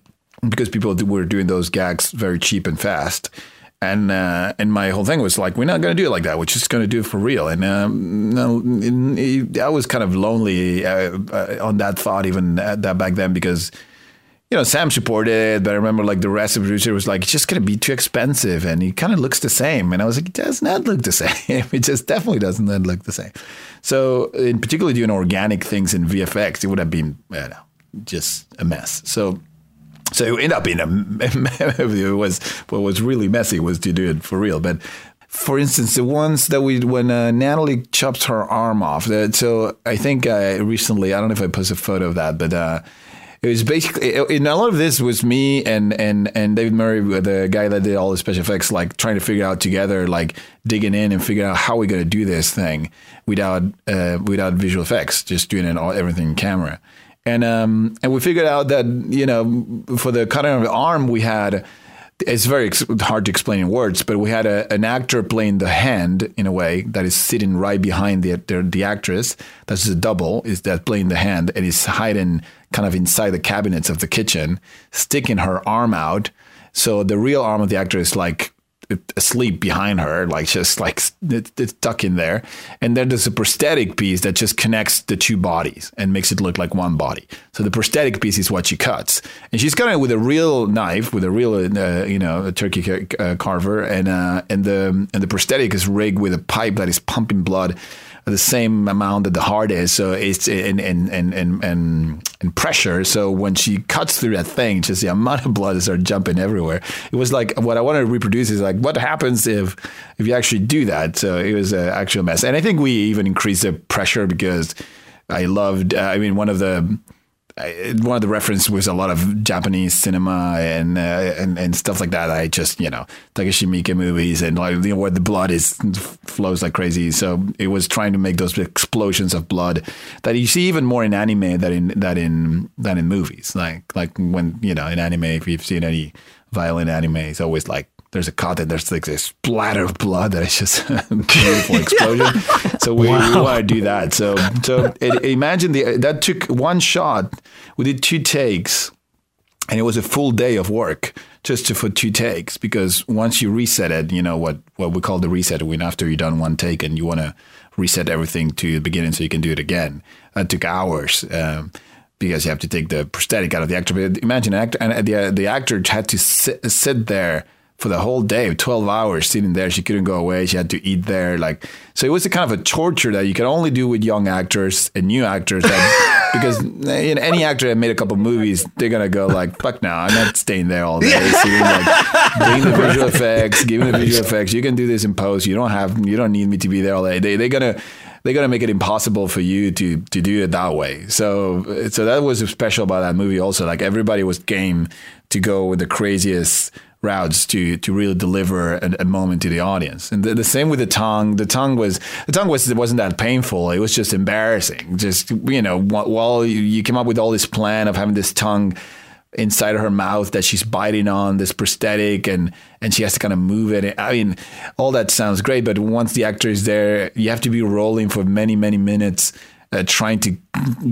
because people were doing those gags very cheap and fast. And uh, and my whole thing was like, we're not going to do it like that. We're just going to do it for real. And um, I was kind of lonely uh, uh, on that thought even that back then because you know, Sam supported it, but I remember like the rest of the producer was like, it's just going to be too expensive. And he kind of looks the same. And I was like, it does not look the same. it just definitely doesn't look the same. So, in particularly doing organic things in VFX, it would have been, know, just a mess. So, so it ended up being a, it was what was really messy was to do it for real. But for instance, the ones that we when uh, Natalie chops her arm off. That, so I think uh, recently, I don't know if I posted a photo of that, but uh, it was basically in a lot of this was me and and and David Murray, the guy that did all the special effects, like trying to figure out together, like digging in and figure out how we're going to do this thing without uh, without visual effects, just doing it all everything in camera. And um, and we figured out that you know for the cutting of the arm we had it's very ex- hard to explain in words, but we had a, an actor playing the hand in a way that is sitting right behind the the, the actress. That's a double is that playing the hand and is hiding kind of inside the cabinets of the kitchen, sticking her arm out. So the real arm of the actor is like asleep behind her, like just like it's tucked in there. And then there's a prosthetic piece that just connects the two bodies and makes it look like one body. So the prosthetic piece is what she cuts, and she's cutting it with a real knife, with a real, uh, you know, turkey uh, carver, and uh, and the and the prosthetic is rigged with a pipe that is pumping blood the same amount that the heart is. So it's in in in in, in, in pressure. So when she cuts through that thing, just the amount of blood started jumping everywhere. It was like what I wanted to reproduce is like what happens if if you actually do that? So it was an actual mess, and I think we even increased the pressure because I loved. Uh, I mean, one of the one of the reference was a lot of Japanese cinema and uh, and and stuff like that. I just you know Takashi Miike movies and like you know where the blood is flows like crazy. So it was trying to make those explosions of blood that you see even more in anime than in that in than in movies. Like like when you know in anime, if you've seen any violent anime, it's always like there's a cut and there's like this splatter of blood that is just a beautiful explosion. So we, we want to do that. So so it, imagine the that took one shot. We did two takes, and it was a full day of work just to, for two takes because once you reset it, you know what what we call the reset when after you've done one take and you want to reset everything to the beginning so you can do it again. That took hours. Um, because you have to take the prosthetic out of the actor. But imagine an actor, and the the actor had to sit, sit there for the whole day, twelve hours sitting there. She couldn't go away. She had to eat there. Like so, it was a kind of a torture that you can only do with young actors and new actors. That, because you know, any actor that made a couple movies, they're gonna go like, "Fuck no, I'm not staying there all day." Sitting like doing the visual effects, giving the visual effects. You can do this in post. You don't have. You don't need me to be there all day. They they're gonna they're gonna make it impossible for you to to do it that way. So so that was special about that movie. Also, like everybody was game to go with the craziest routes to to really deliver a, a moment to the audience. And the, the, same with the tongue. The tongue was the tongue was wasn't that painful. It was just embarrassing. Just you know, while you, you came up with all this plan of having this tongue inside of her mouth that she's biting on this prosthetic and and she has to kind of move it. I mean, all that sounds great, but once the actor is there, you have to be rolling for many many minutes uh, trying to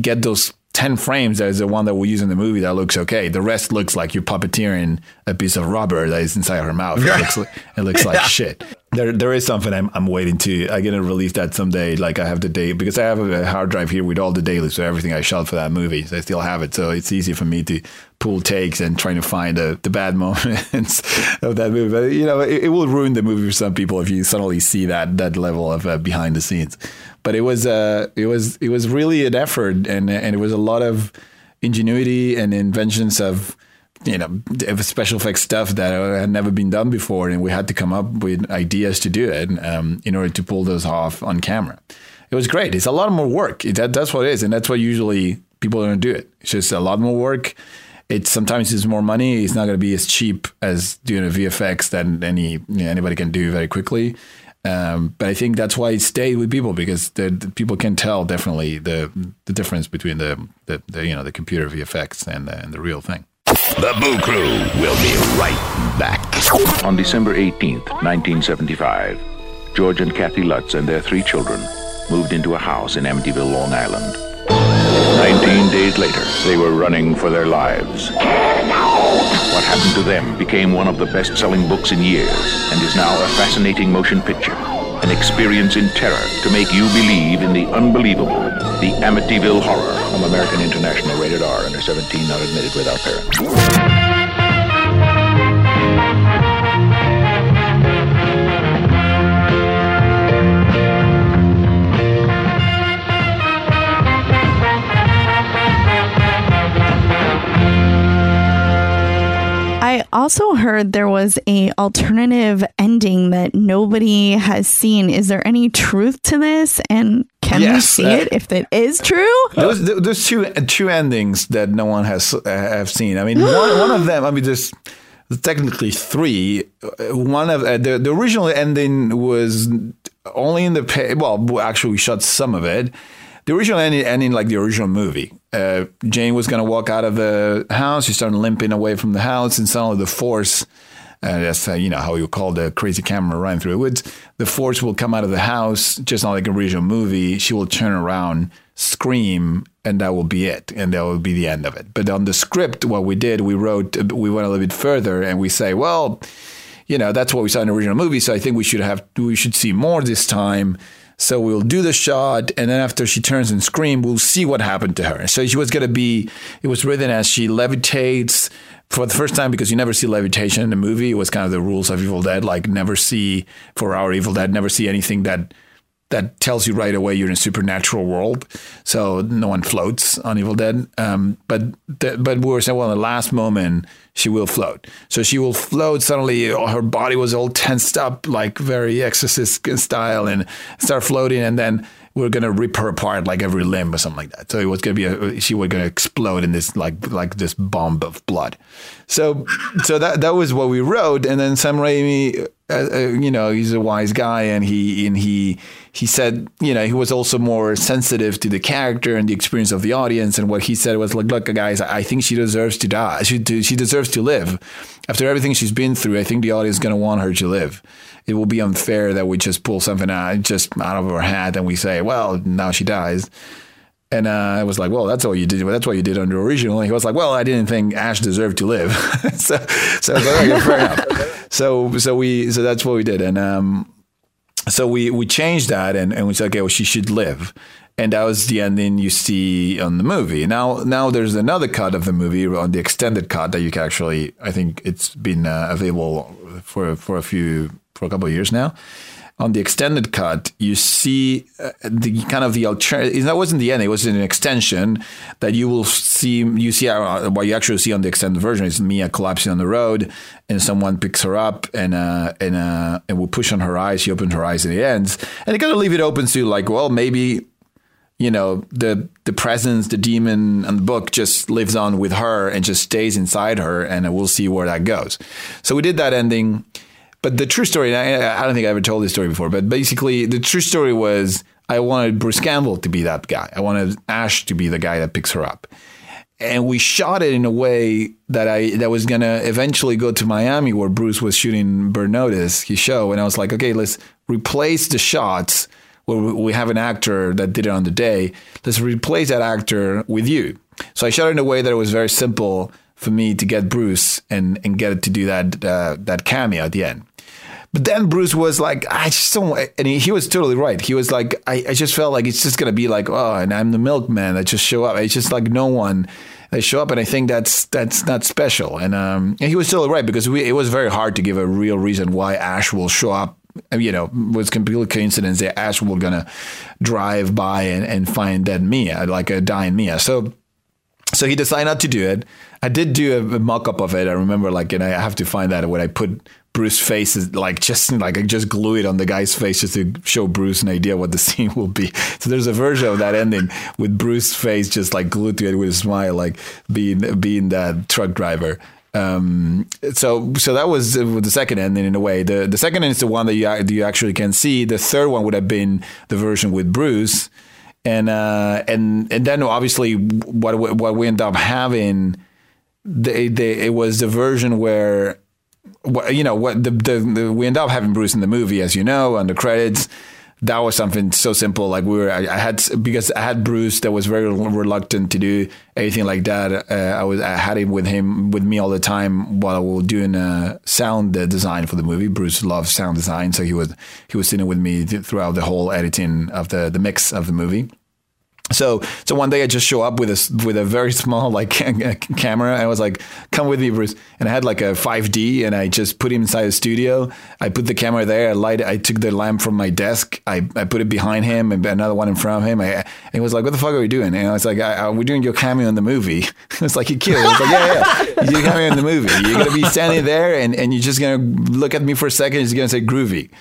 get those 10 frames that is the one that we use in the movie that looks okay. The rest looks like you're puppeteering a piece of rubber that is inside her mouth. It looks like, it looks like shit. There, there is something I'm, I'm waiting to. I'm gonna release that someday. Like I have the day because I have a hard drive here with all the dailies, so everything I shot for that movie. So I still have it, so it's easy for me to pull takes and trying to find the, the bad moments of that movie. But you know, it, it, will ruin the movie for some people if you suddenly see that that level of uh, behind the scenes. But it was uh, it was it was really an effort, and and it was a lot of ingenuity and inventions of you know special effects stuff that had never been done before, and we had to come up with ideas to do it um, in order to pull those off on camera. It was great. It's a lot more work. That, that's what it is, and that's what usually people don't do it. It's just a lot more work. It's sometimes it's more money. It's not going to be as cheap as doing a VFX that any you know, anybody can do very quickly. Um, but I think that's why it stayed with people because the, the people can tell definitely the the difference between the, the, the you know the computer VFX and the, and the real thing. The Boo Crew will be right back. On December 18th, 1975, George and Kathy Lutz and their three children moved into a house in Amityville, Long Island. Nineteen days later, they were running for their lives. What happened to them became one of the best-selling books in years and is now a fascinating motion picture. An experience in terror to make you believe in the unbelievable. The Amityville Horror from American International Rated R under 17 not admitted without parents. I also heard there was a alternative ending that nobody has seen. Is there any truth to this? And can we see uh, it if it is true? There's, there's two two endings that no one has uh, have seen. I mean, one, one of them. I mean, there's technically three. Uh, One of uh, the the original ending was only in the pa- well, actually, we shot some of it. The original ending, like the original movie. Uh, Jane was going to walk out of the house. She started limping away from the house, and suddenly the force. Uh, that's uh, you know how you call the crazy camera running through the woods. The force will come out of the house, just not like a original movie. She will turn around, scream, and that will be it, and that will be the end of it. But on the script, what we did, we wrote, we went a little bit further, and we say, well, you know, that's what we saw in the original movie. So I think we should have, we should see more this time. So we'll do the shot, and then after she turns and screams, we'll see what happened to her. So she was going to be, it was written as she levitates for the first time because you never see levitation in the movie. It was kind of the rules of Evil Dead, like never see, for our Evil Dead, never see anything that that tells you right away you're in a supernatural world. So no one floats on Evil Dead. Um, but but we were saying, well, in the last moment she will float. So she will float. Suddenly her body was all tensed up, like very Exorcist style, and start floating, and then we're gonna rip her apart like every limb or something like that. So it was gonna be a, she was gonna explode in this like like this bomb of blood. So so that that was what we wrote, and then Sam Raimi, uh, uh, you know, he's a wise guy, and he and he he said, you know, he was also more sensitive to the character and the experience of the audience, and what he said was like, look, guys, I think she deserves to die. She she deserves to live. After everything she's been through, I think the audience is gonna want her to live it will be unfair that we just pull something out just out of our hat and we say, well, now she dies. And uh, I was like, well, that's all you did. That's what you did under original. And he was like, well, I didn't think Ash deserved to live. so, so I was like, okay, fair enough. So, so we, so that's what we did. And, um, so we, we changed that and, and we said, okay, well, she should live. And that was the ending you see on the movie. Now, now there's another cut of the movie on the extended cut that you can actually, I think it's been uh, available for, for a few for a couple of years now. On the extended cut, you see uh, the kind of the alternative. That wasn't the end; it was an extension that you will see. You see uh, what you actually see on the extended version is Mia collapsing on the road, and someone picks her up and uh, and uh, and will push on her eyes. She opens her eyes, and it ends. And they kind of leave it open to like, well, maybe you know the the presence the demon and the book just lives on with her and just stays inside her and we'll see where that goes so we did that ending but the true story, I, I don't think I ever told this story before, but basically the true story was I wanted Bruce Campbell to be that guy. I wanted Ash to be the guy that picks her up. And we shot it in a way that I that was gonna eventually go to Miami where Bruce was shooting Burn Notice, his show. And I was like, okay, let's replace the shots where we have an actor that did it on the day. Let's replace that actor with you. So I shot it in a way that it was very simple for me to get Bruce and and get it to do that uh, that cameo at the end. But then Bruce was like, I just don't, and he, he was totally right. He was like, I, I just felt like it's just going to be like, oh, and I'm the milkman that just show up. It's just like no one they show up, and I think that's that's not special. And um, and he was totally right because we, it was very hard to give a real reason why Ash will show up. You know, was completely coincidence that Ash will gonna drive by and, and find dead Mia, like a dying Mia. So so he decided not to do it. I did do a, a mock up of it. I remember, like, and I have to find that when I put Bruce face is like just like I just glue it on the guy's face just to show Bruce an idea what the scene will be. So there's a version of that ending with Bruce's face just like glued to it with a smile, like being being that truck driver. Um, so so that was the second ending in a way. The the second ending is the one that you you actually can see. The third one would have been the version with Bruce, and uh, and and then obviously what what we end up having, they, they, it was the version where you know what the, the, the, we end up having Bruce in the movie, as you know, on the credits. That was something so simple. Like we were, I, I had because I had Bruce that was very reluctant to do anything like that. Uh, I was, I had him with him with me all the time while we were doing uh, sound design for the movie. Bruce loves sound design, so he was he was sitting with me throughout the whole editing of the the mix of the movie. So, so one day I just show up with a with a very small like camera. I was like, "Come with me, Bruce." And I had like a 5D, and I just put him inside the studio. I put the camera there. I light. I took the lamp from my desk. I, I put it behind him, and another one in front of him. I, he was like, "What the fuck are we doing?" And I was like, I, "We're doing your cameo in the movie." it's like, "You killed." I was like, "Yeah, yeah, you're cameo in the movie. You're gonna be standing there, and, and you're just gonna look at me for a second. You're gonna say groovy."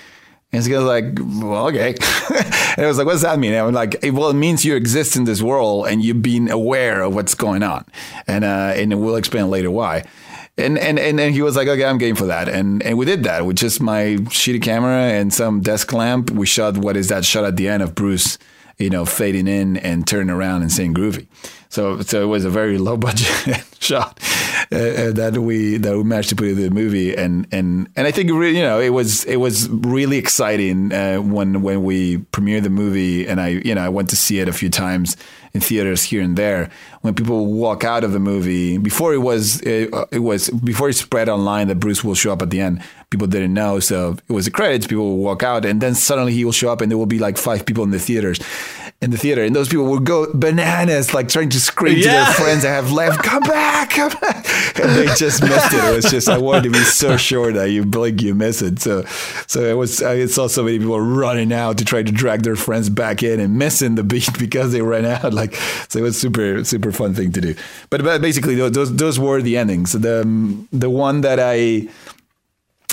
And he goes like, well, okay. and I was like, what does that mean? And I'm like, well, it means you exist in this world and you've been aware of what's going on. And, uh, and we'll explain later why. And, and, and then he was like, okay, I'm game for that. And, and we did that with just my shitty camera and some desk lamp. We shot what is that shot at the end of Bruce, you know, fading in and turning around and saying groovy. So, so it was a very low budget shot uh, uh, that we that we managed to put in the movie, and and and I think really, you know it was it was really exciting uh, when when we premiered the movie, and I you know I went to see it a few times in theaters here and there. When people walk out of the movie before it was it, uh, it was before it spread online that Bruce will show up at the end, people didn't know. So it was the credits. People would walk out, and then suddenly he will show up, and there will be like five people in the theaters, in the theater, and those people would go bananas, like trying to scream to their friends that have left, "Come back, come back!" And they just missed it. It was just I wanted to be so sure that you blink, you miss it. So, so it was. I saw so many people running out to try to drag their friends back in and missing the beat because they ran out. Like, so it was super, super fun thing to do. But, but basically, those those, those were the endings. The um, the one that I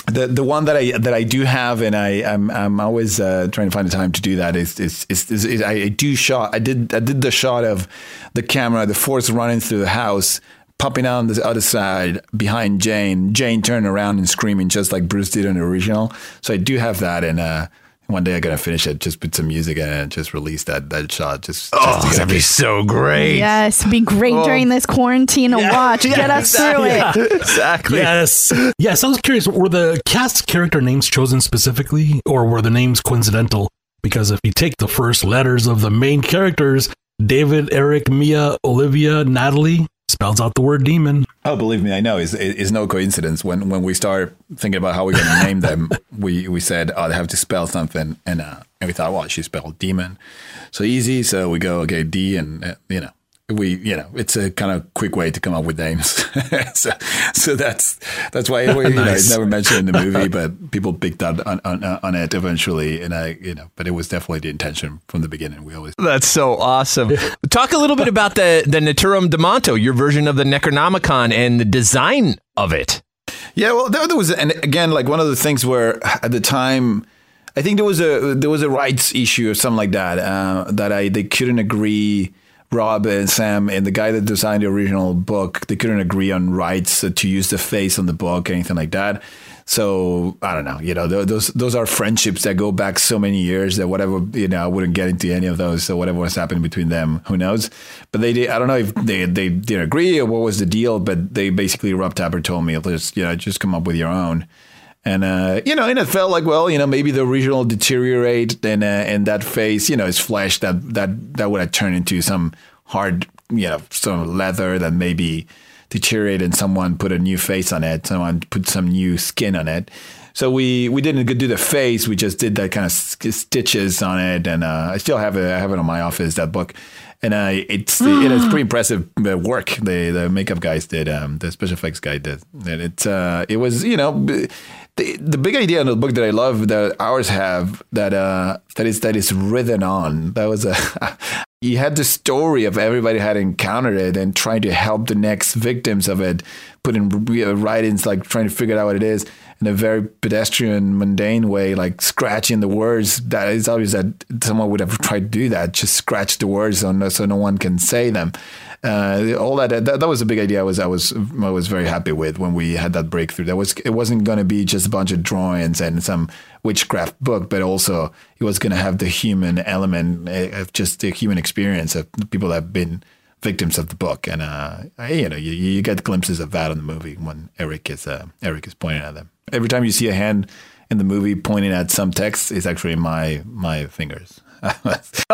the the one that I that I do have, and I I'm I'm always uh, trying to find the time to do that. Is is, is, is, is I do shot. I did I did the shot of the camera, the force running through the house, popping out on the other side behind Jane. Jane turning around and screaming, just like Bruce did in the original. So I do have that, and uh, one day I'm gonna finish it. Just put some music in it and just release that that shot. Just, just Oh, that'd a be so great. Yes, be great oh. during this quarantine to watch. Get us through it. Exactly. Yes. Yes. I was curious. Were the cast character names chosen specifically, or were the names coincidental? Because if you take the first letters of the main characters, David, Eric, Mia, Olivia, Natalie, spells out the word demon. Oh, believe me, I know. It's, it's no coincidence. When when we start thinking about how we're going to name them, we, we said, oh, they have to spell something. And, uh, and we thought, well, she spelled demon. So easy. So we go, okay, D, and, uh, you know, we, you know, it's a kind of quick way to come up with names. so, so that's that's why we, you know, it's never mentioned in the movie, but people picked up on, on, on it eventually. And I, you know, but it was definitely the intention from the beginning. We always That's so awesome. Talk a little bit about the the Naturom Demonto, your version of the Necronomicon, and the design of it. Yeah, well, there, there was, and again, like one of the things where at the time, I think there was a there was a rights issue or something like that uh, that I they couldn't agree. Rob and Sam and the guy that designed the original book, they couldn't agree on rights to use the face on the book, anything like that. So I don't know, you know, those those are friendships that go back so many years that whatever, you know, I wouldn't get into any of those. So whatever was happening between them, who knows? But they did. I don't know if they they didn't agree or what was the deal. But they basically, Rob Tapert told me, just you know, just come up with your own. And uh, you know, and it felt like, well, you know, maybe the original deteriorate, and uh, and that face, you know, is flesh that that that would have turned into some hard, you know, some leather that maybe deteriorate, and someone put a new face on it, someone put some new skin on it. So we we didn't do the face, we just did that kind of stitches on it, and uh, I still have it. I have it in my office that book, and uh, it's it is pretty impressive work the the makeup guys did, um, the special effects guy did, and it uh, it was you know. the, the big idea in the book that I love that ours have that uh that is that is written on that was a you had the story of everybody had encountered it and trying to help the next victims of it putting in uh, writings like trying to figure out what it is in a very pedestrian mundane way like scratching the words that is obvious that someone would have tried to do that just scratch the words so no, so no one can say them uh, all that, that that was a big idea. I was I was I was very happy with when we had that breakthrough. That was it wasn't going to be just a bunch of drawings and some witchcraft book, but also it was going to have the human element uh, of just the human experience of people that have been victims of the book. And uh, you know, you, you get glimpses of that in the movie when Eric is uh, Eric is pointing at them. Every time you see a hand in the movie pointing at some text, it's actually my my fingers.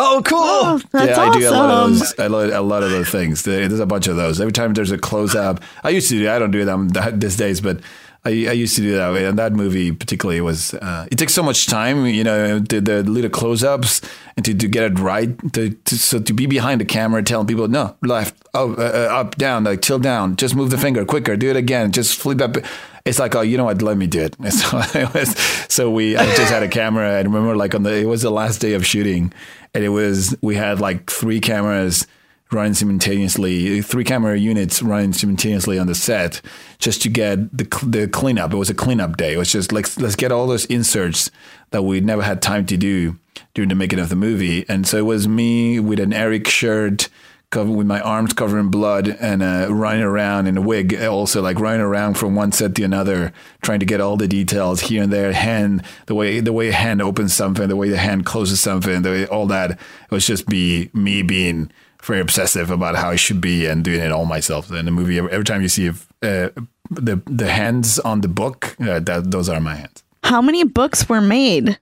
Oh, cool! Oh, yeah, I do a lot of those. I lo- a lot of those things. There's a bunch of those. Every time there's a close up, I used to do. I don't do them these days, but I, I used to do that. And that movie particularly was. Uh, it takes so much time, you know, the, the little close ups and to, to get it right. To, to so to be behind the camera telling people no left, oh, uh, uh, up, down, like till down, just move the finger quicker, do it again, just flip up. It's like, oh, you know what? Let me do it. So, it was, so we, I just had a camera. I remember, like on the, it was the last day of shooting, and it was we had like three cameras running simultaneously, three camera units running simultaneously on the set, just to get the the cleanup. It was a cleanup day. It was just like let's get all those inserts that we never had time to do during the making of the movie. And so it was me with an Eric shirt covered with my arms covered in blood and uh, running around in a wig also like running around from one set to another trying to get all the details here and there hand the way the way a hand opens something the way the hand closes something the way all that it was just be me being very obsessive about how it should be and doing it all myself in the movie every, every time you see uh, the the hands on the book uh, that those are my hands How many books were made?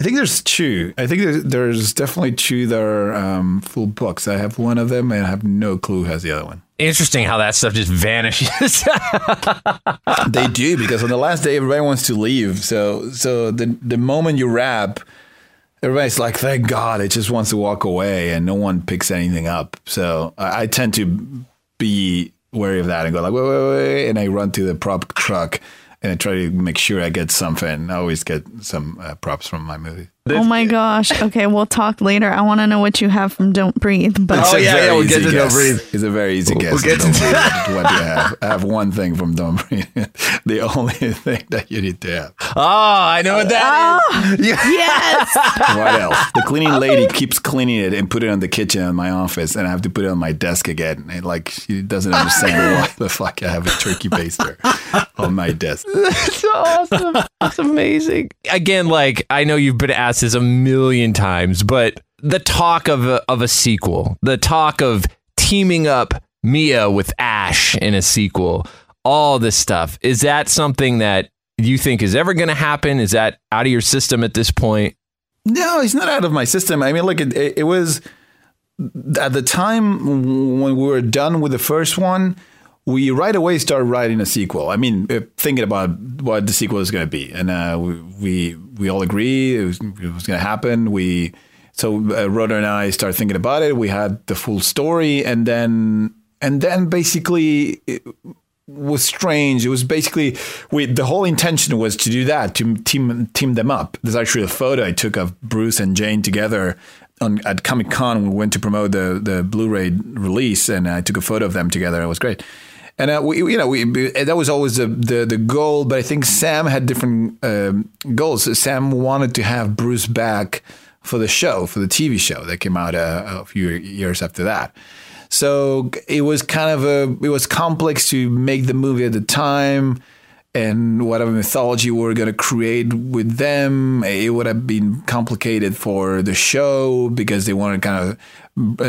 I think there's two. I think there's, there's definitely two that are um, full books. I have one of them, and I have no clue who has the other one. Interesting how that stuff just vanishes. they do because on the last day, everybody wants to leave. So, so the the moment you wrap, everybody's like, "Thank God!" It just wants to walk away, and no one picks anything up. So, I, I tend to be wary of that and go like, "Wait, wait, wait," and I run to the prop truck and I try to make sure I get something. I always get some uh, props from my movie. Oh my gosh. Okay, we'll talk later. I want to know what you have from Don't Breathe. But Oh, yeah, yeah, we'll get easy to Don't. Breathe. It's a very easy guess. we'll get Don't to what do you have? I have one thing from Don't Breathe. the only thing that you need to have. oh, I know what that is. Ah, yes. What else? The cleaning lady keeps cleaning it and put it on the kitchen in my office, and I have to put it on my desk again. And like she doesn't understand why the fuck I have a turkey baster on my desk. That's awesome. That's amazing. Again, like I know you've been asked this a million times, but the talk of a, of a sequel, the talk of teaming up Mia with Ash in a sequel, all this stuff, is that something that you think is ever going to happen? Is that out of your system at this point? No, it's not out of my system. I mean, look, it, it, it was at the time when we were done with the first one. We right away started writing a sequel. I mean, uh, thinking about what the sequel is going to be, and uh, we, we all agree it was, was going to happen. We so uh, Rodo and I started thinking about it. We had the full story, and then and then basically it was strange. It was basically we the whole intention was to do that to team team them up. There's actually a photo I took of Bruce and Jane together on at Comic Con. We went to promote the the Blu-ray release, and I took a photo of them together. It was great. And uh, we, you know, we that was always the, the the goal. But I think Sam had different um, goals. Sam wanted to have Bruce back for the show, for the TV show that came out uh, a few years after that. So it was kind of a it was complex to make the movie at the time and whatever mythology we were going to create with them. It would have been complicated for the show because they wanted kind of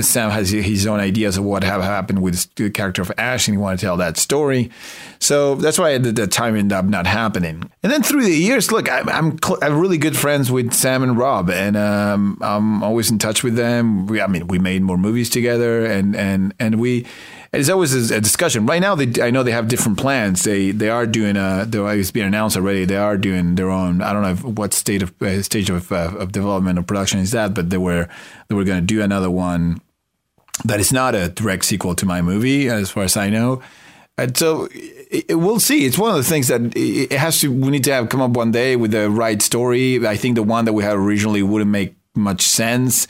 Sam has his own ideas of what have happened with the character of Ash, and he wanted to tell that story. So that's why the, the time ended up not happening. And then through the years, look, I'm I'm, cl- I'm really good friends with Sam and Rob, and um, I'm always in touch with them. We, I mean, we made more movies together, and and and we. It's always a discussion. Right now, they, I know they have different plans. They they are doing a. It's been announced already, they are doing their own. I don't know what state of uh, stage of uh, of development or production is that, but they were they were going to do another one that is not a direct sequel to my movie, as far as I know. And so it, it, we'll see. It's one of the things that it, it has to. We need to have come up one day with the right story. I think the one that we had originally wouldn't make much sense.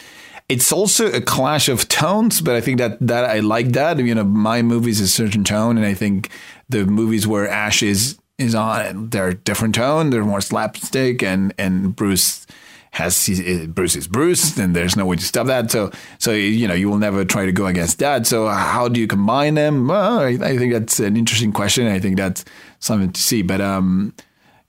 It's also a clash of tones, but I think that that I like that. You know, my movies is a certain tone, and I think the movies where Ash is is on, they're a different tone. They're more slapstick, and and Bruce has Bruce is Bruce, and there's no way to stop that. So so you know you will never try to go against that. So how do you combine them? Well, I, I think that's an interesting question. I think that's something to see, but um,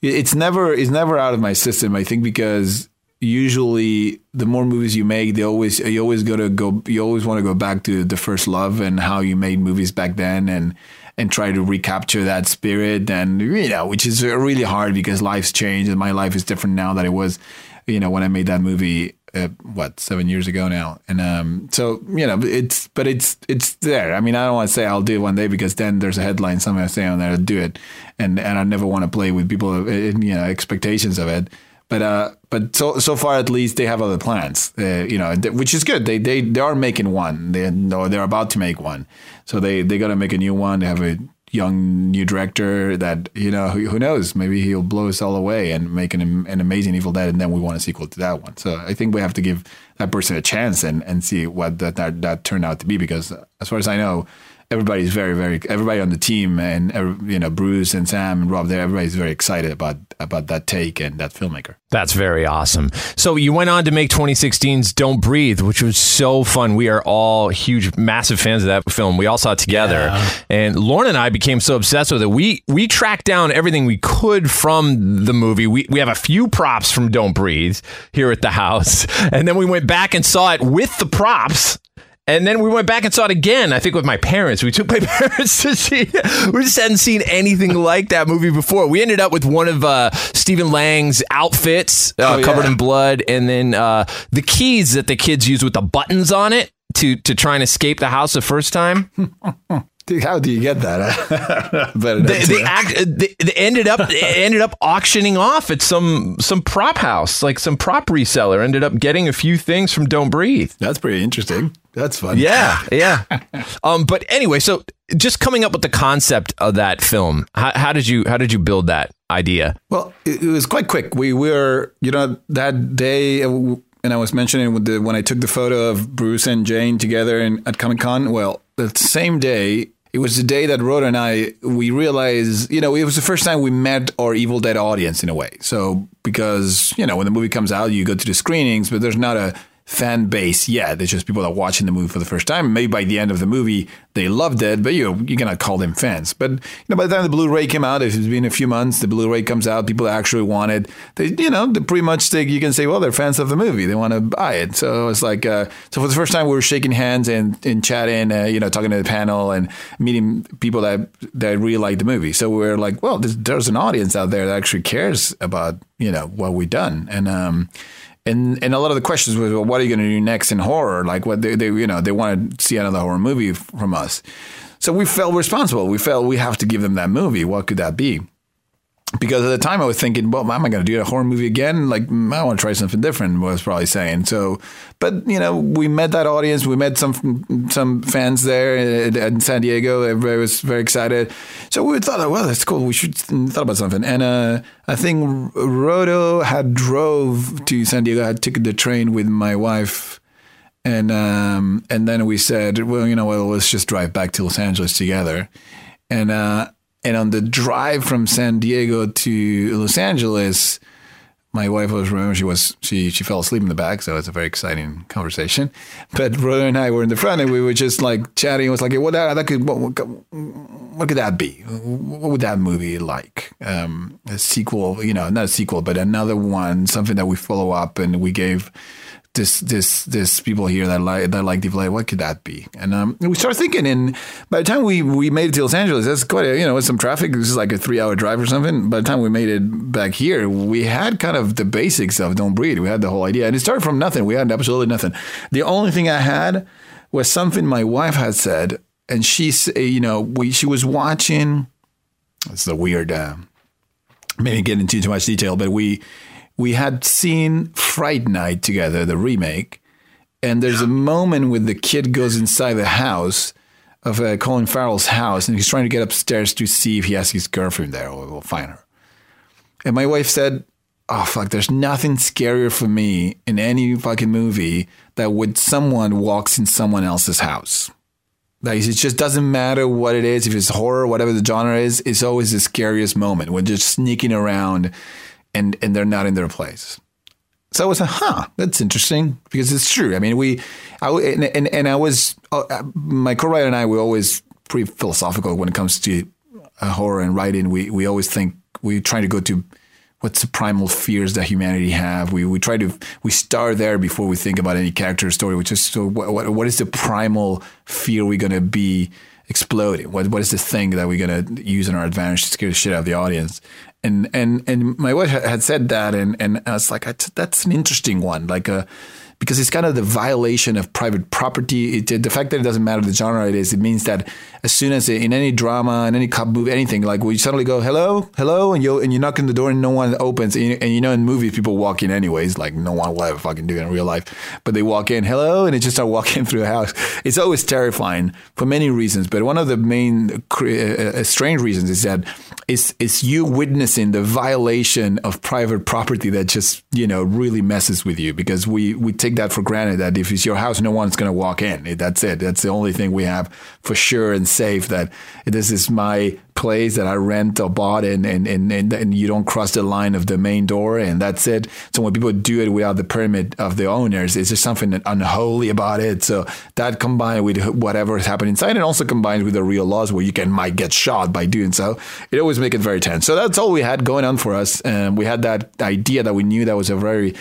it's never it's never out of my system. I think because usually the more movies you make, they always you always go to go you always want to go back to the first love and how you made movies back then and and try to recapture that spirit and you know which is really hard because life's changed and my life is different now than it was you know when I made that movie uh, what seven years ago now. And um so you know it's but it's it's there. I mean I don't want to say I'll do it one day because then there's a headline somewhere saying to do it. And and I never want to play with people in, you know expectations of it but uh, but so so far at least they have other plans, uh, you know, which is good. They they they are making one. They or they're about to make one, so they they got to make a new one. They have a young new director that you know who, who knows maybe he'll blow us all away and make an an amazing Evil Dead, and then we want a sequel to that one. So I think we have to give that person a chance and and see what that that, that turned out to be because as far as I know everybody's very, very everybody on the team and er, you know Bruce and Sam and Rob there. Everybody's very excited about about that take and that filmmaker. That's very awesome. So you went on to make 2016's Don't Breathe, which was so fun. We are all huge, massive fans of that film. We all saw it together, yeah. and Lauren and I became so obsessed with it. We we tracked down everything we could from the movie. We we have a few props from Don't Breathe here at the house, and then we went back and saw it with the props And then we went back and saw it again, I think with my parents. We took my parents to see it. We just hadn't seen anything like that movie before. We ended up with one of uh, Stephen Lang's outfits uh, Oh, yeah. covered in blood, and then uh, the keys that the kids use with the buttons on it to, to try and escape the house the first time. Dude, How do you get that? Better they, they, act, they, they ended up ended up auctioning off at some some prop house, like some prop reseller. Ended up getting a few things from Don't Breathe. That's pretty interesting. That's fun. Yeah, yeah. um, but anyway, so just coming up with the concept of that film, how, how did you how did you build that idea? Well, it, it was quite quick. We were, you know, that day, uh, and I was mentioning with the, when I took the photo of Bruce and Jane together in, at Comic Con. Well, the same day, it was the day that Rodo and I we realized, you know, it was the first time we met our Evil Dead audience in a way. So because you know when the movie comes out, you go to the screenings, but there's not a fan base yet. It's just people that are watching the movie for the first time. Maybe by the end of the movie, they loved it, but you know, you cannot call them fans. But you know, by the time the Blu-ray came out, it's been a few months. The Blu-ray comes out, people actually want it. They, you know, they pretty much they, you can say, well, they're fans of the movie. They want to buy it. So it's like, uh, so for the first time, we were shaking hands and, and chatting, uh, you know, talking to the panel and meeting people that that really like the movie. So we are like, well, there's, there's an audience out there that actually cares about you know what we've done, and um, and and a lot of the questions was, well, what are you going to do next in horror? Like, what they, they you know they want to see another horror movie from us. So we felt responsible. We felt we have to give them that movie. What could that be? Because at the time I was thinking, well, am I going to do a horror movie again? Like, mm, I want to try something different. Was probably saying so. But you know, we met that audience. We met some some fans there in, San Diego. Everybody was very excited. So we thought, oh, well, that's cool. We should thought about something. And uh, I think Rodo had drove to San Diego. I took the train with my wife and um, and then we said, well, you know, well, let's just drive back to Los Angeles together. And uh, and on the drive from San Diego to Los Angeles, my wife was remember she was she she fell asleep in the back, so it's a very exciting conversation. But brother and I were in the front, and we were just like chatting. It was like, what that, that could what, what, what could that be? What would that movie like? Um, a sequel, you know, not a sequel, but another one, something that we follow up, and we gave this this this people here that like that like Devil what could that be? And um, we started thinking, and by the time we we made it to Los Angeles, that's quite a, you know with some traffic. This is like a three hour drive or something. By the time we made it back here, we had kind of the basics of Don't Breathe. We had the whole idea, and it started from nothing. We had absolutely nothing. The only thing I had was something my wife had said, and she you know, we she was watching. It's a weird. Uh, maybe get into too much detail, but we we had seen Fright Night together, the remake, and there's a moment when the kid goes inside the house of uh, Colin Farrell's house, and he's trying to get upstairs to see if he has his girlfriend there, or we'll find her. And my wife said, "Oh fuck, there's nothing scarier for me in any fucking movie that when someone walks in someone else's house." Like it just doesn't matter what it is, if it's horror, whatever the genre is, it's always the scariest moment when just sneaking around and and they're not in their place. So I was like, huh, that's interesting because it's true. I mean, we, I, and, and, and I was, uh, my co-writer and I were always pretty philosophical when it comes to uh, horror and writing. We we always think we try to go to what's the primal fears that humanity have. We we try to we start there before we think about any character or story. Which is so what what, what is the primal fear we're gonna be exploding? What what is the thing that we're gonna use in our advantage to scare the shit out of the audience? And and and my wife had said that, and and I was like, that's, an interesting one, like a. Because it's kind of the violation of private property. It, the fact that it doesn't matter the genre it is, it means that as soon as in any drama, in any cop movie, anything, like we suddenly go hello, hello, and you and you knock on the door and no one opens, and you, and you know in movies people walk in anyways, like no one will ever fucking do it in real life, but they walk in hello, and they just start walking through the house. It's always terrifying for many reasons, but one of the main uh, strange reasons is that it's it's you witnessing the violation of private property that just you know really messes with you because we we take that for granted that if it's your house, no one's going to walk in. That's it. That's the only thing we have for sure and safe that this is my place that I rent or bought, and and, and and you don't cross the line of the main door, and that's it. So when people do it without the permit of the owners, it's just something unholy about it. So that combined with whatever has happened inside, and also combined with the real laws where you can might get shot by doing so, it always make it very tense. So that's all we had going on for us, and we had that idea that we knew that was a very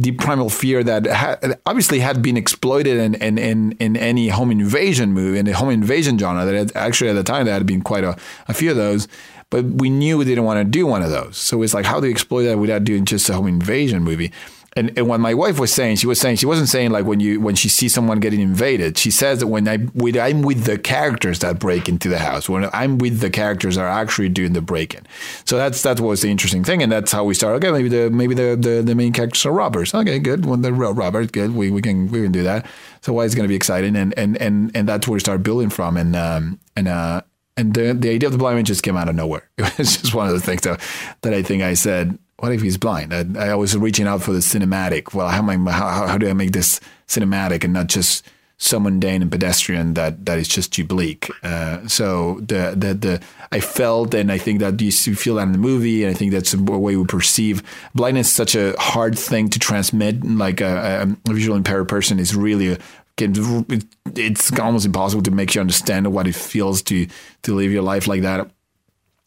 deep primal fear that ha- obviously had been exploited in, in, in, in any home invasion movie, in the home invasion genre. That had, actually at the time that had been quite a, a few of those, but we knew we didn't want to do one of those. So it's like, how do you exploit that without doing just a home invasion movie? And, and what my wife was saying, she was saying she wasn't saying like when you when she sees someone getting invaded. She says that when I when I'm with the characters that break into the house, when I'm with the characters that are actually doing the break-in. So that's that was the interesting thing, and that's how we started. Okay, maybe the maybe the the, the main characters are robbers. Okay, good. When they're robbers, good. We, we can we can do that. So why is going to be exciting? And and and and that's where we start building from. And um and uh and the the idea of the blind man just came out of nowhere. It was just one of the things that, that I think I said what if he's blind? I, I was reaching out for the cinematic. Well, how, am I, how, how do I make this cinematic and not just so mundane and pedestrian that, that is just too bleak? Uh, so the, the the I felt, and I think that you feel that in the movie, and I think that's a way we perceive blindness. Is such a hard thing to transmit. Like a, a visual impaired person is really a, it's almost impossible to make you understand what it feels to to live your life like that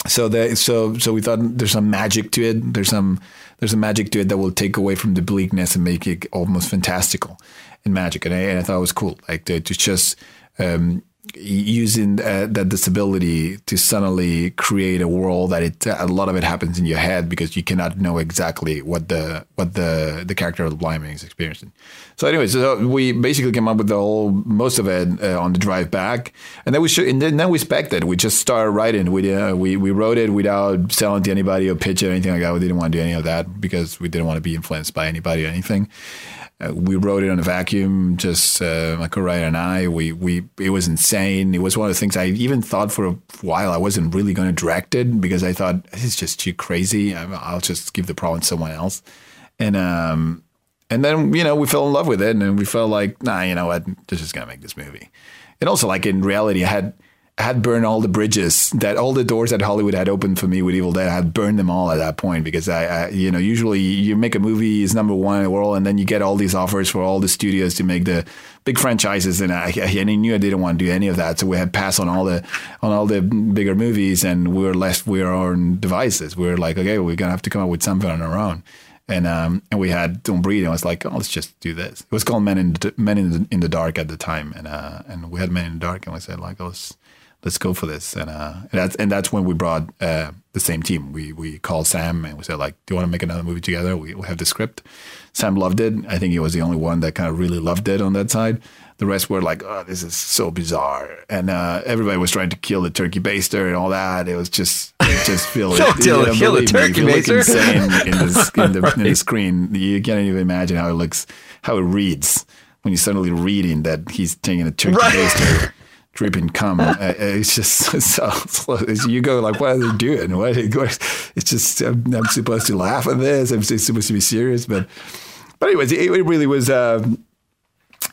so the, so so we thought there's some magic to it. There's some there's a magic to it that will take away from the bleakness and make it almost fantastical and magic. And I, and I thought it was cool, like to, to just um, using uh, that disability to suddenly create a world that it a lot of it happens in your head because you cannot know exactly what the what the the character of the blind man is experiencing. So, anyway, so we basically came up with the whole most of it uh, on the drive back, and then we should, and then, we spec it. We just started writing. We uh, we we wrote it without selling to anybody or pitch it or anything like that. We didn't want to do any of that because we didn't want to be influenced by anybody or anything. Uh, we wrote it on a vacuum, just uh, my and I. We we it was insane. It was one of the things I even thought for a while I wasn't really going to direct it because I thought it's just too crazy. I'll just give the problem to someone else. And um and then you know we fell in love with it, and we felt like nah, you know what, this is gonna make this movie. And also like in reality, I had had burned all the bridges that all the doors that Hollywood had opened for me with Evil Dead. I had burned them all at that point because I, I, you know, usually you make a movie is number one in the world, and then you get all these offers for all the studios to make the big franchises, and I, I knew I didn't want to do any of that. So we had passed on all the on all the bigger movies, and we were left with our own devices. We were like, okay, we're gonna have to come up with something on our own and um, and we had Don't Breathe, and I was like, oh, let's just do this. It was called Men in the, Men in the, in the Dark at the time, and uh, and we had Men in the Dark, and we said like, oh, let's let's go for this. And, uh, and that's and that's when we brought uh, the same team. We we called Sam and we said like, do you want to make another movie together? We, we have the script. Sam loved it. I think he was the only one that kind of really loved it on that side. The rest were like, oh, this is so bizarre, and uh, everybody was trying to kill the turkey baster and all that. It was just it just feel Don't kill, you know, kill the me, turkey look baster. insane in, the, in, the, in the screen. You can't even imagine how it looks, how it reads when you're suddenly reading that he's taking a turkey Right. baster dripping cum. Uh, it's just so slow. You go like, what are they doing? What? It's just I'm, I'm supposed to laugh at this. I'm supposed to be serious, but but anyways, it, it really was. Um,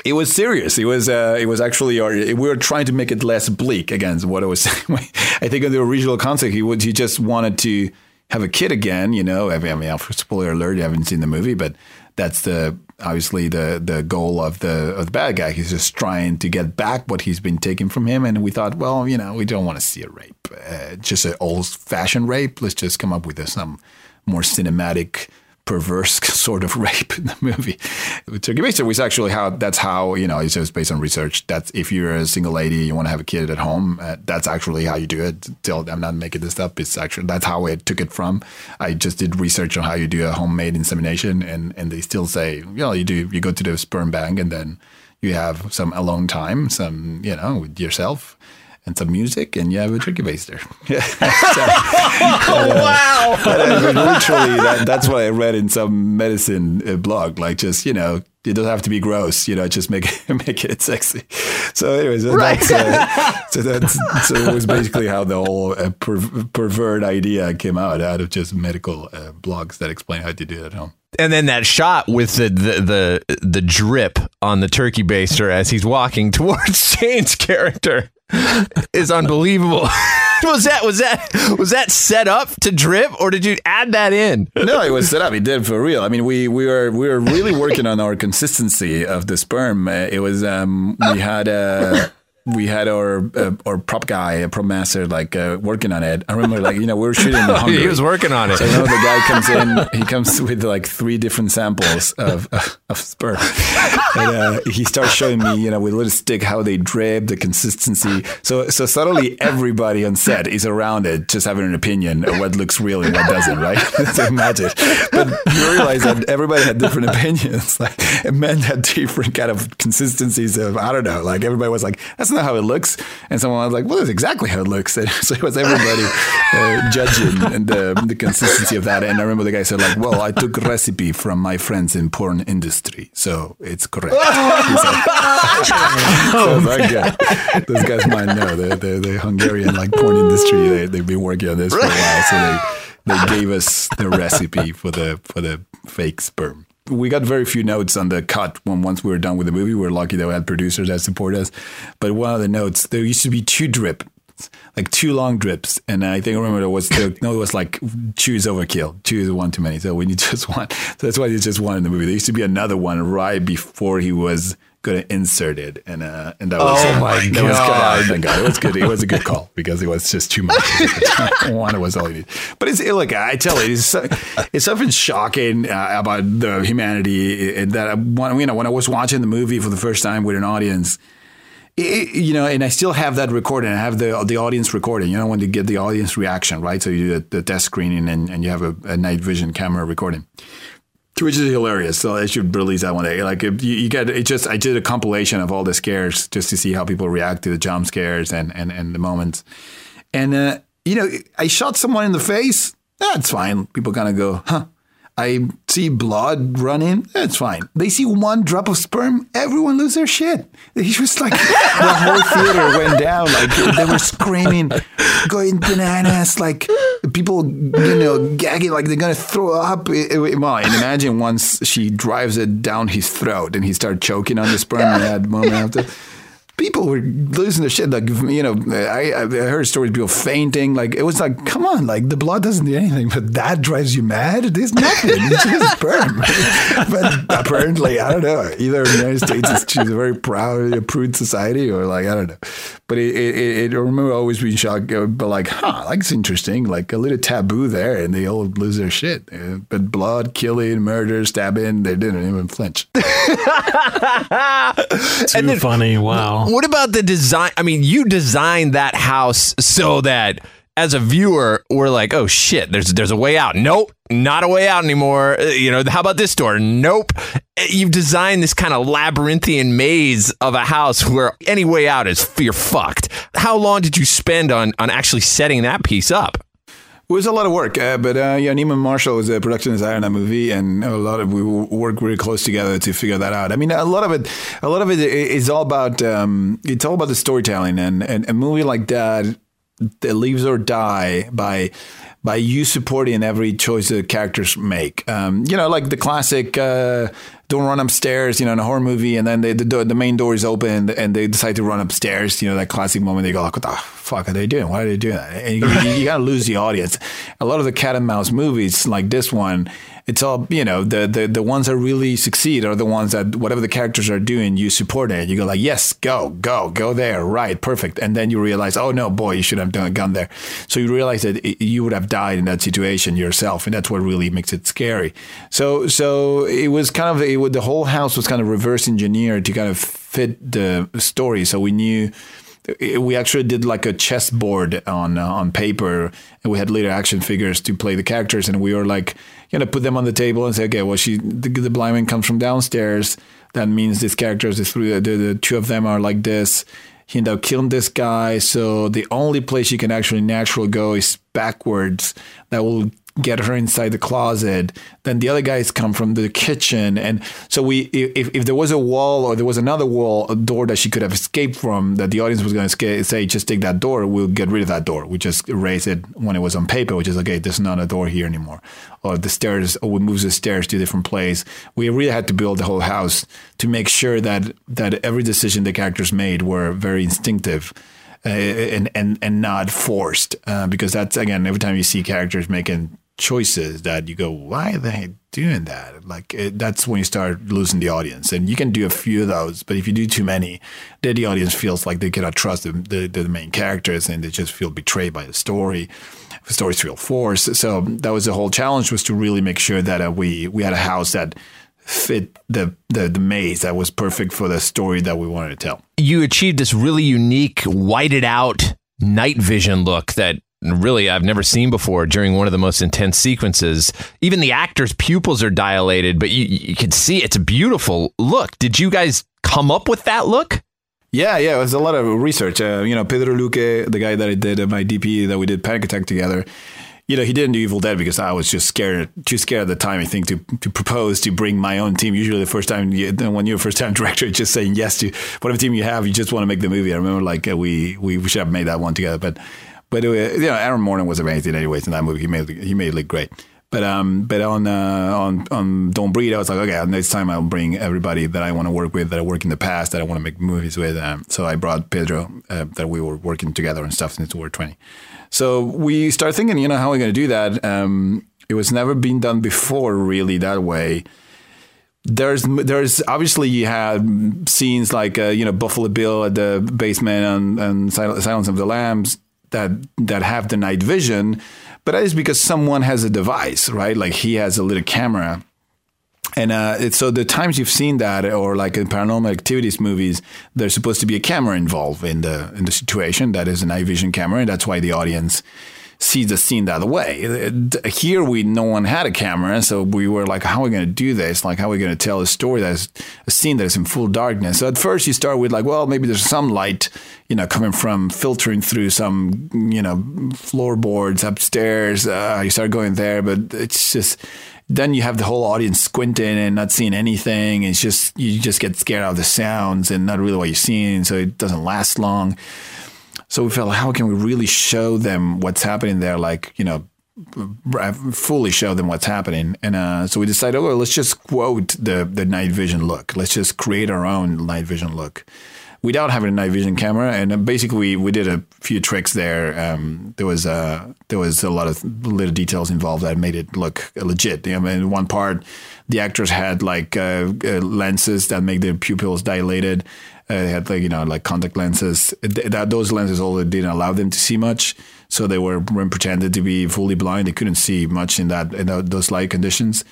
it was serious. It was. Uh, it was actually. Or we were trying to make it less bleak. Again, what I was saying. I think in the original concept, he would. He just wanted to have a kid again. You know. I mean, I mean, spoiler alert. You haven't seen the movie, but that's the obviously the the goal of the of the bad guy. He's just trying to get back what he's been taken from him. And we thought, well, you know, we don't want to see a rape, uh, just an old fashioned rape. Let's just come up with some more cinematic perverse sort of rape in the movie. With Turkey Baster was actually how that's how you know it's just based on research. That if you're a single lady, you want to have a kid at home. Uh, that's actually how you do it. Till I'm not making this up. It's actually that's how I took it from. I just did research on how you do a homemade insemination, and and they still say you know you do you go to the sperm bank and then you have some alone time, some you know with yourself. And some music, and you have a turkey baster. Oh, wow. But, uh, literally, that, that's what I read in some medicine uh, blog. Like, just you know, it doesn't have to be gross. You know, just make it make it sexy. So, anyways, Right. that's, uh, so that's so it was basically how the whole uh, per- pervert idea came out out of just medical uh, blogs that explain how to do it at home. And then that shot with the, the the the drip on the turkey baster as he's walking towards Jane's character is unbelievable. was that? Was that was that set up to drip, or did you add that in? no, it was set up. It did for real. I mean, we we were we were really working on our consistency of the sperm. Uh, It was um, we had uh, we had our uh, our prop guy, a prop master, like uh, working on it. I remember, like you know, we were shooting in Hungary. he was working on it. So you know, the guy comes in. He comes with like three different samples of of sperm, and uh, he starts showing me, you know, with a little stick how they drip, the consistency. So so suddenly everybody on set is around it, just having an opinion of what looks real and what doesn't, right? so imagine, but you realize that everybody had different opinions. Like men had different kind of consistencies of I don't know. Like everybody was like, that's not how it looks, and someone was like, well, that's exactly how it looks. And so it was everybody uh, judging the the consistency of that. And I remember the guy said like, well, I took recipe from my friends in porn industry, so it's correct. So I was those guys might know the, the the Hungarian like porn industry. They they've been working on this for a while, so they they gave us the recipe for the for the fake sperm. We got very few notes on the cut when once we were done with the movie. We were lucky that we had producers that support us. But one of the notes, there used to be two drip, like two long drips, and I think I remember it was the note was like two is overkill, two is one too many, so we need just one. So that's why it's just one in the movie. There used to be another one right before he was going to insert it, and uh, and that was Oh my that was God. good. Thank God, it was good. It was a good call because it was just too much. one was all you need. But it's like I tell you, it's, it's something shocking uh, about the humanity uh, that I, when you know when I was watching the movie for the first time with an audience. it- you know, and I still have that recording. I have the the audience recording. You know, when you get the audience reaction, right? So you do the, the test screening, and, and you have a, a night vision camera recording which is hilarious. So I should release that one day. Like you, you get it, just I did a compilation of all the scares just to see how people react to the jump scares and and and the moments. And uh, you know, I shot someone in the face. That's fine. People kind of go, huh. I see blood running. That's fine. They see one drop of sperm. Everyone lose their shit. It's just like the whole theater went down. Like they were screaming, going bananas. Like people, you know, gagging like they're gonna throw up. Well, and imagine once she drives it down his throat and he started choking on the sperm. And that moment after. People were losing their shit. Like you know, I, I heard stories of people fainting. Like it was like, come on, like the blood doesn't do anything, but that drives you mad. There's nothing. It's just sperm. but apparently, I don't know. Either the United States, is she's a very proud, a prude society, or like I don't know. But it, it, it, it I remember always being shocked, uh, but like, huh, like it's interesting. Like a little taboo there, and they all lose their shit. Uh, But blood, killing, murder, stabbing, they didn't even flinch. Too funny. Wow. What about the design? I mean, you designed that house so that as a viewer, we're like, oh shit, there's there's a way out. Nope, not a way out anymore. Uh, You know, how about this door? Nope. Uh, You've designed this kind of labyrinthian maze of a house where any way out is you're fucked. How long did you spend on on actually setting that piece up? It was a lot of work, uh, but uh, yeah, Naaman Marshall is a production designer on that movie, and a lot of we work really close together to figure that out. I mean, a lot of it, a lot of it is all about um, it's all about the storytelling, and, and a movie like that that lives or die by by you supporting every choice the characters make. Um, you know, like the classic. Uh, don't run upstairs, you know, in a horror movie, and then they, the door, the main door is open, and they decide to run upstairs. You know, that classic moment. They go like, "What the fuck are they doing? Why are they doing that?" And you, you, you gotta lose the audience. A lot of the cat and mouse movies, like this one, it's all you know. The the the ones that really succeed are the ones that whatever the characters are doing, you support it. You go like, "Yes, go, go, go there, right, perfect." And then you realize, "Oh no, boy, you should have done gone there." So you realize that it, you would have died in that situation yourself, and that's what really makes it scary. So so it was kind of it, would- the whole house was kind of reverse engineered to kind of fit the story. So we knew we actually did like a chessboard on uh, on paper, and we had later action figures to play the characters, and we were like, you know, put them on the table and say, okay, well, she the, the blind man comes from downstairs. That means these characters, the three, the, the two of them are like this. He ended up killing this guy, so the only place she can actually naturally go is backwards. That will get her inside the closet. Then the other guys come from the kitchen, and so we, if, if there was a wall or there was another wall, a door that she could have escaped from, that the audience was going to say, just take that door. We'll get rid of that door. We just erase it when it was on paper, which is okay. There's not a door here anymore, or the stairs, or we move the stairs to a different place. We really had to build the whole house to make sure that that every decision the characters made were very instinctive uh, and and and not forced uh, because that's again every time you see characters making choices that you go why are they doing that? Like it, that's when you start losing the audience. And you can do a few of those but if you do too many then the audience feels like they cannot trust the, the, the main characters and they just feel betrayed by the story. The stories feel forced. So that was the whole challenge was to really make sure that uh, we we had a house that fit the, the the maze that was perfect for the story that we wanted to tell. You achieved this really unique, whited out night vision look that really I've never seen before during one of the most intense sequences. Even the actors' pupils are dilated, but you, you can see it's a beautiful look. Did you guys come up with that look? Yeah, yeah, it was a lot of research. Uh, you know, Pedro Luque, the guy that I did uh, my DP that we did Panic Attack together. You know, he didn't do Evil Dead because I was just scared, too scared at the time. I think to to propose to bring my own team. Usually, the first time you, when you're a first time director, just saying yes to whatever team you have, you just want to make the movie. I remember like uh, we we should have made that one together, but but uh, you know, Aaron Morton was amazing anyways in that movie. He made he made it look great. But um, but on uh, on on Don't Breathe, I was like, okay, next time I'll bring everybody that I want to work with, that I work in the past, that I want to make movies with. Um, so I brought Pedro, uh, that we were working together and stuff since we were twenty. So we started thinking, you know, how are we going to do that? Um, it was never been done before, really, that way. There's there's obviously you had scenes like uh, you know Buffalo Bill at the basement and, and Silence of the Lambs that that have the night vision, but that is because someone has a device, right? Like he has a little camera. And uh, so the times you've seen that, or like in paranormal activities movies, there's supposed to be a camera involved in the in the situation. That is a night vision camera, and that's why the audience sees the scene other way. Here, we no one had a camera, so we were like, "How are we going to do this? Like, how are we going to tell a story that's a scene that is in full darkness?" So at first, you start with like, "Well, maybe there's some light, you know, coming from filtering through some, you know, floorboards upstairs." Uh, you start going there, but it's just then you have the whole audience squinting and not seeing anything. It's just you just get scared out of the sounds and not really what you're seeing, so it doesn't last long. So we felt, how can we really show them what's happening there? Like, you know, fully show them what's happening. And uh, so we decided, oh, let's just quote the the night vision look. Let's just create our own night vision look without having a night vision camera. And uh, basically, we, did a few tricks there. Um, there was uh, there was a lot of little details involved that made it look legit. I mean, one part, the actors had like uh, uh, lenses that make their pupils dilated. Uh, they had like you know like contact lenses. That those lenses all didn't allow them to see much, so they were pretended to be fully blind. They couldn't see much in that in those light conditions,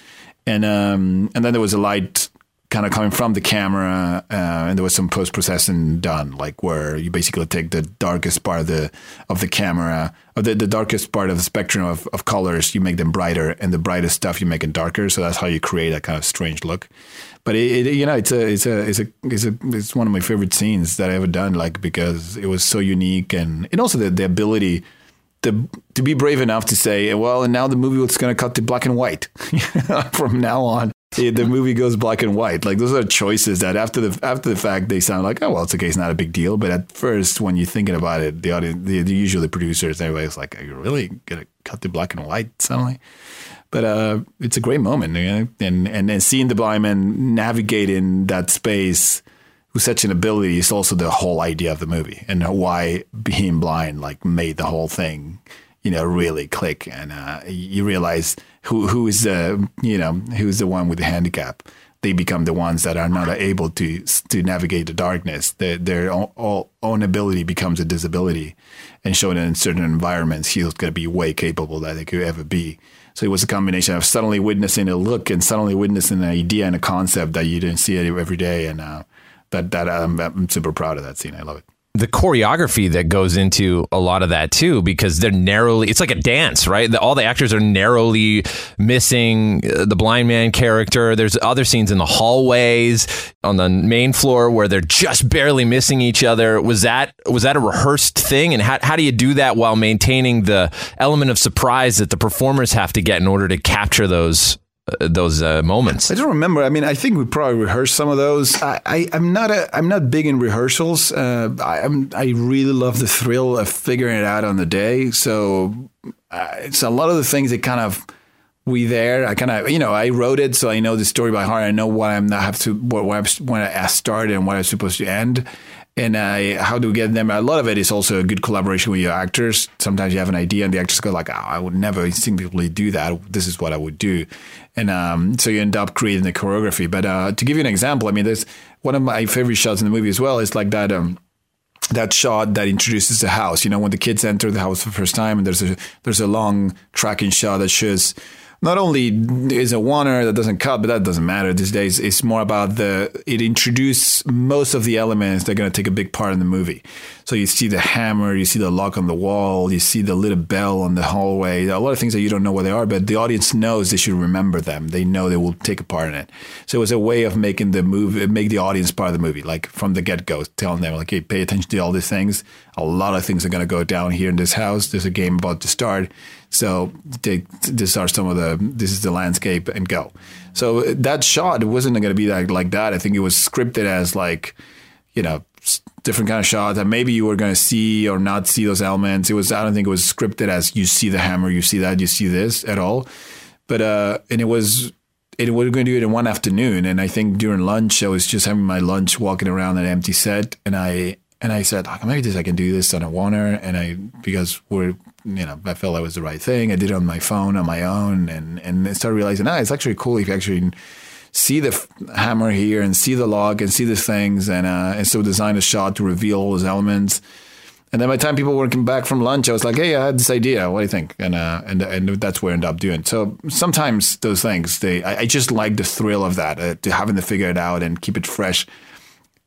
and um, and then there was a light kind of coming from the camera, uh, and there was some post processing done, like where you basically take the darkest part of the of the camera, of the, the darkest part of the spectrum of, of colors, you make them brighter, and the brightest stuff you make it darker. So that's how you create that kind of strange look. But it, it, you know, it's a it's a it's a it's a it's one of my favorite scenes that I ever done, like because it was so unique, and and also the the ability. To, to be brave enough to say, well, and now the movie was going to cut to black and white from now on the movie goes black and white. Like those are choices that after the after the fact they sound like oh well it's okay it's not a big deal. But at first when you're thinking about it, the audience, the, the usually producers, everybody's like, are you really gonna cut to black and white suddenly? But uh, it's a great moment, you know? and and and seeing the blind man navigate in that space with such an ability is also the whole idea of the movie and why being blind like made the whole thing you know really click and uh, you realize who who is the you know who's the one with the handicap. They become the ones that are not able to to navigate the darkness. Their, their own, own ability becomes a disability. And showing in certain environments he's going to be way capable that they could ever be. So it was a combination of suddenly witnessing a look and suddenly witnessing an idea and a concept that you didn't see every day. And uh, that that I'm super proud of that scene. I love it the choreography that goes into a lot of that too, because they're narrowly, it's like a dance, right? The, all the actors are narrowly missing uh, the blind man character. There's other scenes in the hallways on the main floor where they're just barely missing each other. Was that, was that a rehearsed thing? And how, how do you do that while maintaining the element of surprise that the performers have to get in order to capture those those uh, moments. I don't remember. I mean, I think we probably rehearsed some of those. I, I am not a I'm not big in rehearsals. Uh, I, am I really love the thrill of figuring it out on the day. So uh, it's a lot of the things that kind of we there. I kind of, you know, I wrote it, so I know the story by heart. I know what I'm not have to, what, what I'm, when I started and what I'm supposed to end. And how do we get them? A lot of it is also a good collaboration with your actors. Sometimes you have an idea and the actors go like, oh, I would never instinctively do that. This is what I would do. And um, so you end up creating the choreography. But uh, to give you an example, I mean, there's one of my favorite shots in the movie as well is like that, um, that shot that introduces the house. You know, when the kids enter the house for the first time, and there's a there's a long tracking shot that shows not only is a oneer that doesn't cut, but that doesn't matter these days. It's more about the it introduces most of the elements that are going to take a big part in the movie. So you see the hammer, you see the lock on the wall, you see the little bell on the hallway. A lot of things that you don't know what they are, but the audience knows they should remember them. They know they will take a part in it. So it was a way of making the movie, make the audience part of the movie, like from the get go, telling them like, hey, pay attention to all these things. A lot of things are going to go down here in this house. There's a game about to start so take, these are some of the this is the landscape and go. So that shot it wasn't going to be like like that. I think it was scripted as like you know different kind of shots that maybe you were going to see or not see those elements. It was I don't think it was scripted as you see the hammer, you see that, you see this at all. But uh, and it was it we are going to do it in one afternoon. And I think during lunch, I was just having my lunch, walking around an empty set, and I and I said, maybe this I can do this on a oneer, and I because we're you know I felt that was the right thing. I did it on my phone on my own, and and I started realizing, ah, it's actually cool if you actually see the f- hammer here and see the log and see the things, and uh, and so design a shot to reveal all those elements. And then by the time people were coming back from lunch, I was like, "Hey, I had this idea. What do you think?" And uh, and and that's what I ended up doing. So sometimes those things, they I, I just like the thrill of that, uh, to having to figure it out and keep it fresh.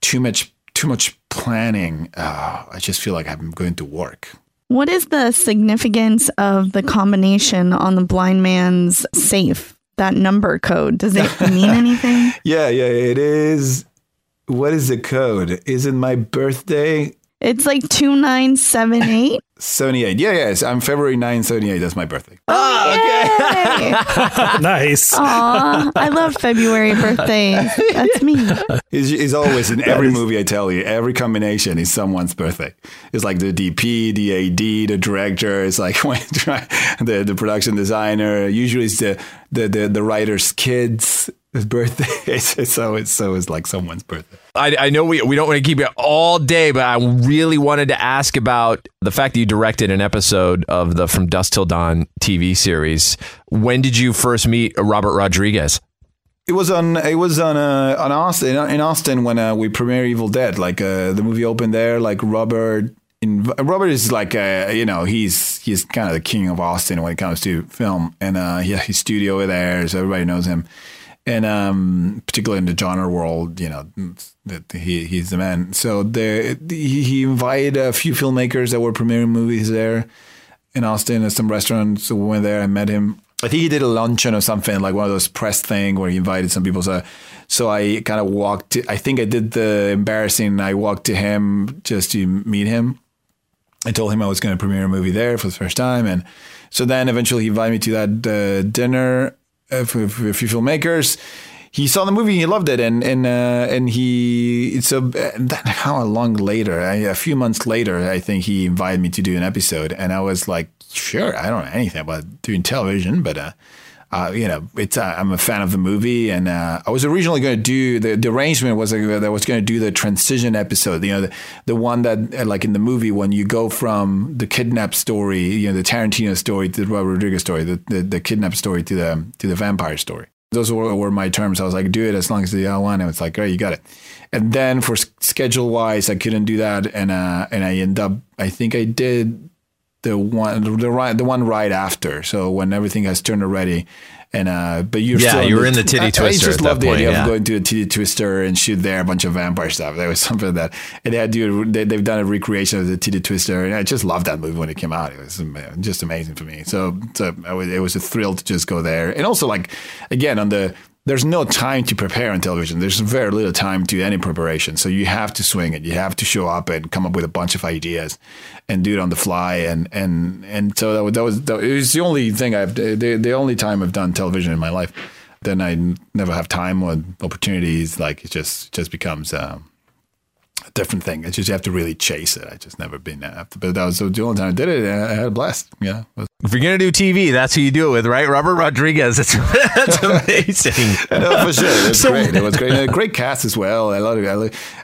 Too much too much planning, uh, I just feel like I'm going to work. What is the significance of the combination on the blind man's safe? That number code does it mean anything? yeah, yeah, it is. What is the code? Is it my birthday? It's like 2978. 78. Yeah, yes. I'm February 9, 78. That's my birthday. Oh, ah, okay. nice. Aw, I love February birthdays. That's me. He's, he's always in every movie I tell you, every combination is someone's birthday. It's like the DP, the AD, the director. It's like the, the production designer. Usually it's the, the, the, the writer's kids his birthday. It's, so it's so it's like someone's birthday. I, I know we, we don't want to keep it all day, but I really wanted to ask about the fact that you directed an episode of the From Dusk Till Dawn TV series. When did you first meet Robert Rodriguez? It was on. It was on. Uh, on Austin in Austin when uh, we premiere Evil Dead. Like uh, the movie opened there. Like Robert. In, Robert is like uh, you know he's he's kind of the king of Austin when it comes to film, and uh, yeah, his studio over there, so everybody knows him and um, particularly in the genre world, you know, that he he's the man. So there, he, invited a few filmmakers that were premiering movies there in Austin at some restaurants. So we went there. and met him. I think he did a luncheon or something like one of those press thing where he invited some people. So, so I kind of walked. To, I think I did the embarrassing. I walked to him just to meet him. I told him I was going to premiere a movie there for the first time, and so then eventually he invited me to that uh, dinner a few filmmakers. He saw the movie, he loved it, and and uh, and he so how long later, a few months later, I think he invited me to do an episode, and I was like, sure, I don't know anything about doing television, but uh, uh, you know, it's uh, I'm a fan of the movie, and uh, I was originally going to do the, the arrangement was uh, that I was going to do the transition episode. You know, the, the one that uh, like in the movie when you go from the kidnap story, you know, the Tarantino story to the Robert Rodriguez story, the, the, the kidnap story to the to the vampire story. Those were, were my terms. I was like, do it as long as the one. And it's like, oh, you got it. And then for schedule wise, I couldn't do that, and uh, and I end up. I think I did the one the right the one right after. So when everything has turned already, and uh, but you're yeah, still you were in the titty twister. I, just love the point, idea yeah. of going to a titty twister and shoot there a bunch of vampire stuff. There was something that and they had do they, they've done a recreation of the titty twister, and I just loved that movie when it came out. It was just amazing for me. So, so was, it was a thrill to just go there, and also like again on the there's no time to prepare on television. There's very little time to any preparation. So you have to swing it. You have to show up and come up with a bunch of ideas and do it on the fly. And and and so that was that was, that was the only thing I've the, the only time I've done television in my life. Then I never have time or opportunities. Like it just just becomes. Um, a different thing. It's just you have to really chase it. I just never been after, but that was the only time I did it. I had a blast. Yeah. If you're gonna do TV, that's who you do it with, right? Robert Rodriguez. That's, that's amazing. no, for sure. It was So- great. It was great. A great cast as well. I love it. I,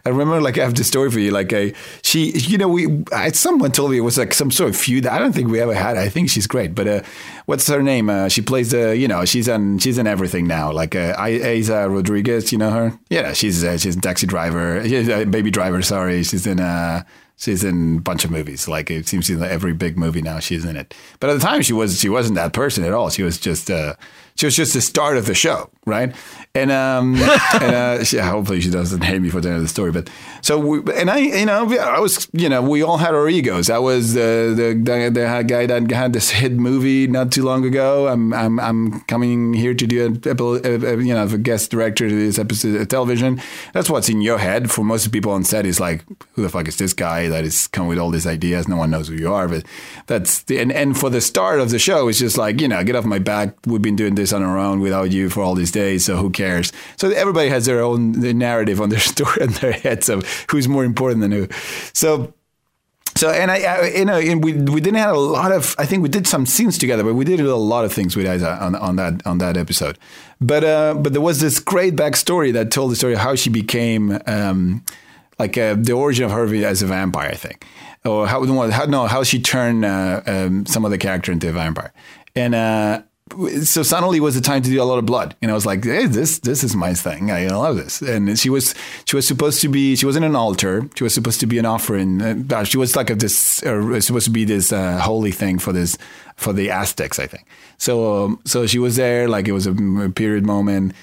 I remember, like, I have the story for you. Like, I, she, you know, we, I, someone told me it was like some sort of feud. I don't think we ever had. I think she's great. But uh, what's her name? Uh, she plays the, you know, she's on, she's in everything now. Like, uh, Isa Rodriguez. You know her? Yeah, she's uh, she's a taxi driver. She's a baby driver. Sorry, she's in. Uh, She's in a bunch of movies. Like it seems in every big movie now, she's in it. But at the time, she was she wasn't that person at all. She was just uh, she was just the start of the show, right? And um, and uh, she, hopefully she doesn't hate me for the end of the story. But so we, and I, you know, I was, you know, we all had our egos. I was the the the, the guy that had this hit movie not too long ago. I'm I'm I'm coming here to do a, a, a you know a guest director to this episode of television. That's what's in your head. For most people on set, is like, who the fuck is this guy that is coming with all these ideas? No one knows who you are. But that's the, and and for the start of the show, it's just like you know, get off my back. We've been doing this on our own without you for all these days, so who cares? So everybody has their own narrative on their story in their heads of who's more important than who. So. So and I, I you know, and we we didn't have a lot of. I think we did some scenes together, but we did a lot of things with Isa on, on that on that episode. But uh, but there was this great backstory that told the story of how she became um, like uh, the origin of her as a vampire. I think, or how how no how she turned uh, um, some other character into a vampire, and. So suddenly was the time to do a lot of blood, and I was like, "Hey, this this is my thing. I love this." And she was she was supposed to be she wasn't an altar. She was supposed to be an offering. Uh, she was like a this uh, supposed to be this uh, holy thing for this for the Aztecs, I think. So um, so she was there like it was a period moment.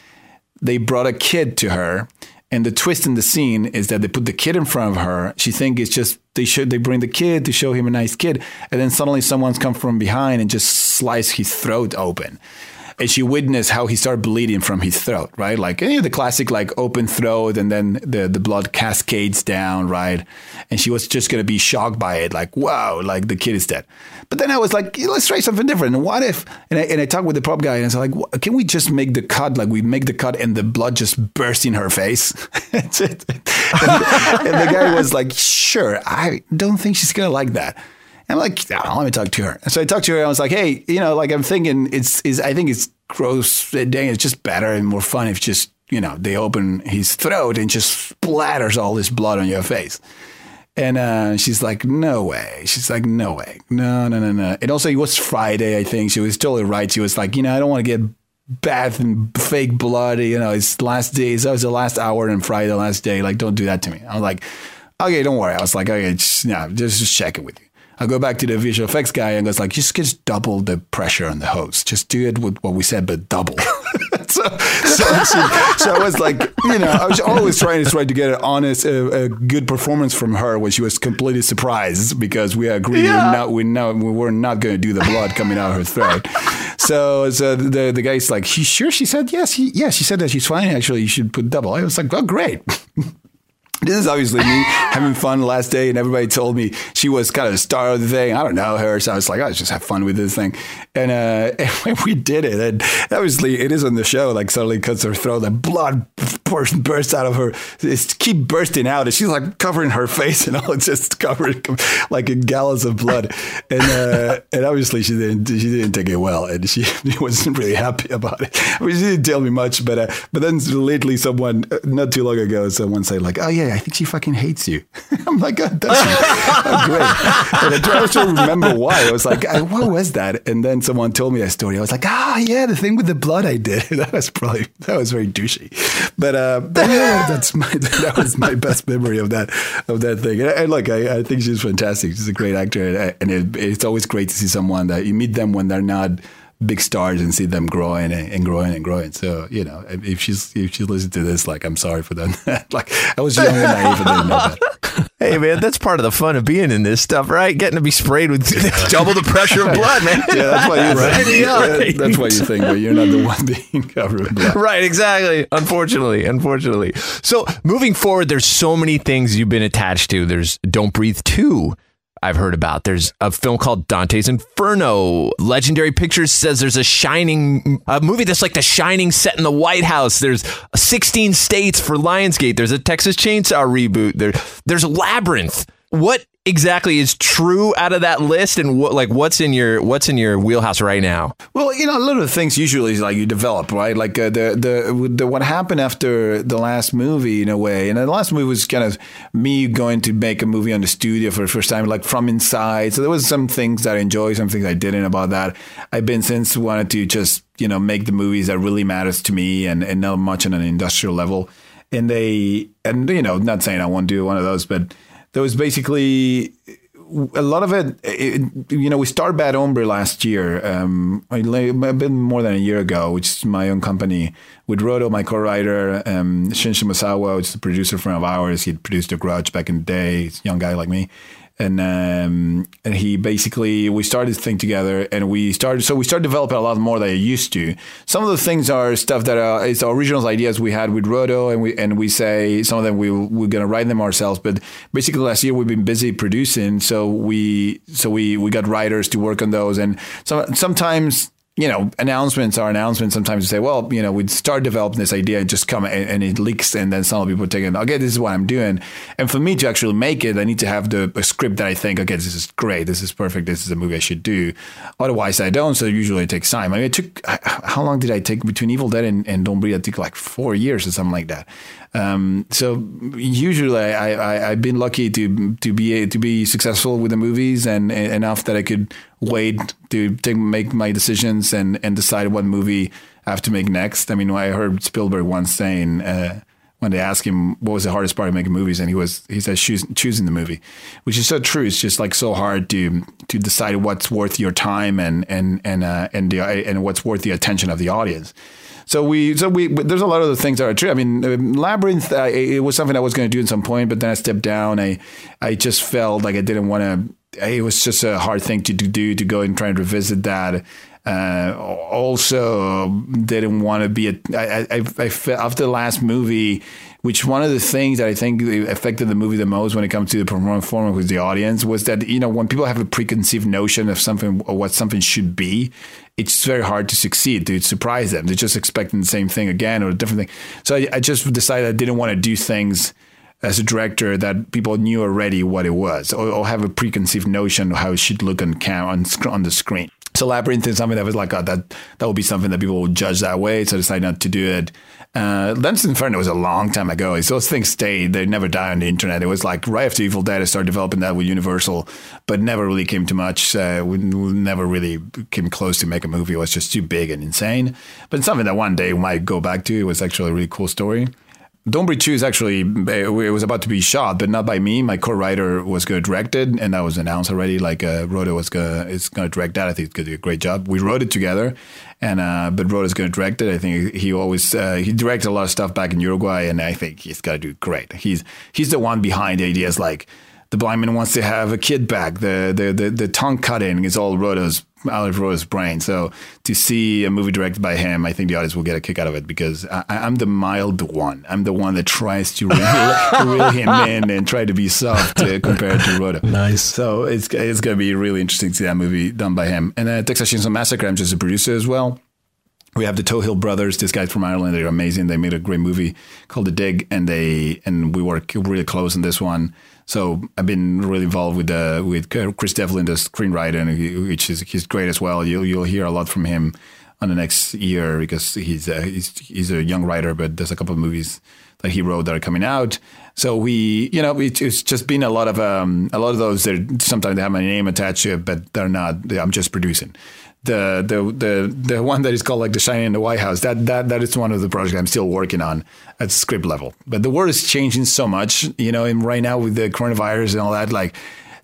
They brought a kid to her. And the twist in the scene is that they put the kid in front of her. She thinks it's just they should they bring the kid to show him a nice kid, and then suddenly someone's come from behind and just slice his throat open. And she witnessed how he started bleeding from his throat, right? Like you know, the classic like open throat, and then the the blood cascades down, right? And she was just gonna be shocked by it, like wow, like the kid is dead. But then I was like, let's try something different. What if? And I, and I talked with the prop guy, and I was like, can we just make the cut like we make the cut, and the blood just bursts in her face? And, and the guy was like, sure. I don't think she's gonna like that. I'm like, "Ah, let me talk to her. And so I talked to her. and I was like, hey, you know, like I'm thinking it's is I think it's gross. Dang, it's just better and more fun if just you know they open his throat and just splatters all this blood on your face. And uh, she's like, no way. She's like, no way. No, no, no, no. And also, it was Friday, I think. She was totally right. She was like, you know, I don't want to get bad and fake blood. You know, it's last day. That was the last hour and Friday, the last day. Like, don't do that to me. I was like, okay, don't worry. I was like, okay, just, yeah, just, just check it with you. I go back to the visual effects guy and goes like, just just double the pressure on the hose. Just do it with what we said, but double. so, so, so I was like, you know, I was always trying to try to get an honest, uh, a good performance from her when she was completely surprised because we agreed we're not, we know we were not going to do the blood coming out of her throat. So, so the the guy's like, she sure? She said yes. He, yeah, she said that she's fine. Actually, you should put double. I was like, oh, great. This is obviously me having fun last day, and everybody told me she was kind of the star of the thing. I don't know her, so I was like, I just have fun with this thing. And, uh, and we did it, and obviously it is on the show, like suddenly cuts her throat, the blood burst, bursts out of her, it's keep bursting out, and she's like covering her face and all, just covered like in gallons of blood. And uh, and obviously she didn't she didn't take it well, and she, she wasn't really happy about it. I mean, she didn't tell me much, but uh, but then lately, someone uh, not too long ago, someone said like, oh yeah, I think she fucking hates you. I'm like, oh, does she? oh, great. And I try to remember why. I was like, "Uh, what was that? And then someone told me that story. I was like, ah, yeah, the thing with the blood I did. that was probably that was very douchey. But uh, but yeah, that's my that was my best memory of that of that thing. And, and look, I, I think she's fantastic. She's a great actor, and, and it, it's always great to see someone that you meet them when they're not big stars and see them growing and, and growing and growing. So you know, if she's if she listens to this, like I'm sorry for them. like I was young and naive and didn't know that. Hey man, that's part of the fun of being in this stuff, right? Getting to be sprayed with double the pressure of blood, man. Yeah, that's why you Right. Yeah, that's why you think, but you're not the one being covered in blood. right, exactly. Unfortunately, unfortunately. So moving forward, there's so many things you've been attached to. There's Don't Breathe 2. I've heard about. There's a film called Dante's Inferno. Legendary Pictures says there's a Shining a movie that's like The Shining set in the White House. There's 16 states for Lionsgate. There's a Texas Chainsaw reboot. There, there's Labyrinth. What exactly is true out of that list, and what like what's in your what's in your wheelhouse right now? Well, you know, a lot of the things usually is like you develop, right? Like uh, the, the the what happened after the last movie, in a way, and the last movie was kind of me going to make a movie on the studio for the first time, like from inside. So there was some things that I enjoyed, some things I didn't about that. I've been since wanted to just you know make the movies that really matters to me, and and not much on an industrial level. And they and you know, not saying I won't do one of those, but there was basically a lot of it, it, you know, we started Bad Hombre last year, um, a bit more than a year ago, which is my own company with Rodo, my co-writer, um, Shintaro Shimosawa, which is a producer friend of ours. He produced The Grudge back in the day. He's a young guy like me and um, and he basically we started to think together and we started so we started developing a lot more than I used to. Some of the things are stuff that are it's original ideas we had with Rodo and we and we say some of them we we're gonna write them ourselves. But basically last year we've been busy producing, so we so we we got writers to work on those and so sometimes you know, announcements are announcements. Sometimes you say, well, you know, we'd start developing this idea just come and, and, it leaks, and then some people take it. Okay, this is what I'm doing. And for me to actually make it, I need to have the script that I think, okay, this is great, this is perfect, this is a movie I should do. Otherwise, I don't. So usually it takes time. I mean, it took how long did I take between Evil Dead and, and Don't Breathe? I took like four years or something like that. Um, so usually I, I, have been lucky to to be to be successful with the movies and, and, enough that I could wait to take, make my decisions and, and decide what movie I have to make next. I mean, I heard Spielberg once saying uh, when they asked him what was the hardest part of making movies, and he was he said choosing the movie, which is so true. It's just like so hard to to decide what's worth your time and and and uh, and the, and what's worth the attention of the audience. So we, so we, there's a lot of the things that are true. I mean, um, Labyrinth, uh, it was something I was going to do at some point, but then I stepped down. I, I just felt like I didn't want to. It was just a hard thing to do to go and try and revisit that. Uh, also, didn't want to be a. I, I, I felt after the last movie, which one of the things that I think affected the movie the most when it comes to the performance with the audience was that you know when people have a preconceived notion of something or what something should be, it's very hard to succeed to surprise them. They're just expecting the same thing again or a different thing. So I, I just decided I didn't want to do things as a director that people knew already what it was or, or have a preconceived notion of how it should look on cam on, on the screen. So Labyrinth is something that was like, oh, that that would be something that people would judge that way. So I decided not to do it. Uh, Dante's Inferno was a long time ago. Those things stayed. They never die on the internet. It was like right after Evil Dead, I started developing that with Universal, but never really came to much. Uh, we, we never really came close to make a movie. It was just too big and insane. But something that one day we might go back to. It was actually a really cool story. Breathe 2 is actually, it was about to be shot, but not by me. My co-writer was going to direct it, and that was announced already. Like, uh, Rodo was going to, is going to direct that. I think he's going to do a great job. We wrote it together, and, uh, but Rodo's going to direct it. I think he always, uh, he directed a lot of stuff back in Uruguay, and I think he's going to do great. He's, he's the one behind ideas like, the blind man wants to have a kid back. The the the, the tongue cutting is all Rodo's out of Rodo's brain. So to see a movie directed by him, I think the audience will get a kick out of it because I, am the mild one. I'm the one that tries to reel, reel him in and try to be soft uh, compared to Rodo. Nice. So it's it's going to be really interesting to see that movie done by him. And then uh, Texas Chainsaw Massacre, I'm just a producer as well. We have the Tohill brothers. These guys from Ireland, they're amazing. They made a great movie called The Dig, and they and we work really close on this one. So I've been really involved with uh, with Chris Devlin, the screenwriter, which is he's great as well. You'll you'll hear a lot from him on the next year because he's uh, he's he's a young writer, but there's a couple of movies that he wrote that are coming out. So we, you know, it, it's just been a lot of um, a lot of those that sometimes they have my name attached to it, but they're not. I'm just producing the the the the one that is called like the shining in the White House. That that that is one of the projects I'm still working on at script level. But the world is changing so much, you know, and right now with the coronavirus and all that, like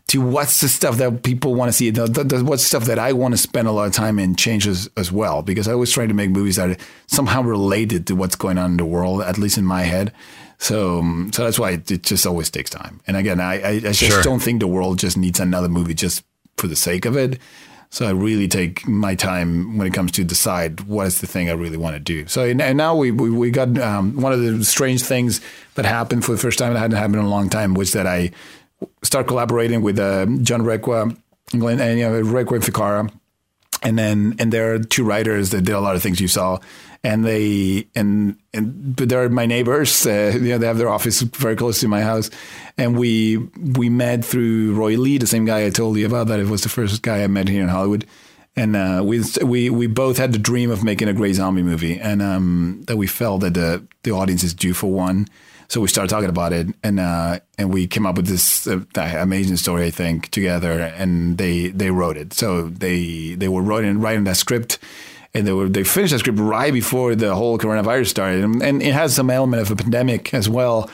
to what's the stuff that people want to see, the, the, the, what's stuff that I want to spend a lot of time in changes as well. Because I always try to make movies that are somehow related to what's going on in the world, at least in my head. So, um, so that's why it, it just always takes time. And again, I, I, I just sure. don't think the world just needs another movie just for the sake of it. So I really take my time when it comes to decide what is the thing I really want to do. So and now we we, we got um, one of the strange things that happened for the first time that hadn't happened in a long time was that I start collaborating with uh, John Requa, Glenn, and you know, Requa and Ficarra, and then and there are two writers that did a lot of things you saw and they and and but they're my neighbors. Uh, you know, they have their office very close to my house, and we we met through Roy Lee, the same guy I told you about. That it was the first guy I met here in Hollywood, and uh, we we we both had the dream of making a great zombie movie, and um, that we felt that the the audience is due for one. So we started talking about it, and uh, and we came up with this uh, amazing story, I think, together. And they they wrote it. So they they were writing writing that script, and they were they finished that script right before the whole coronavirus started, and, and it has some element of a pandemic as well.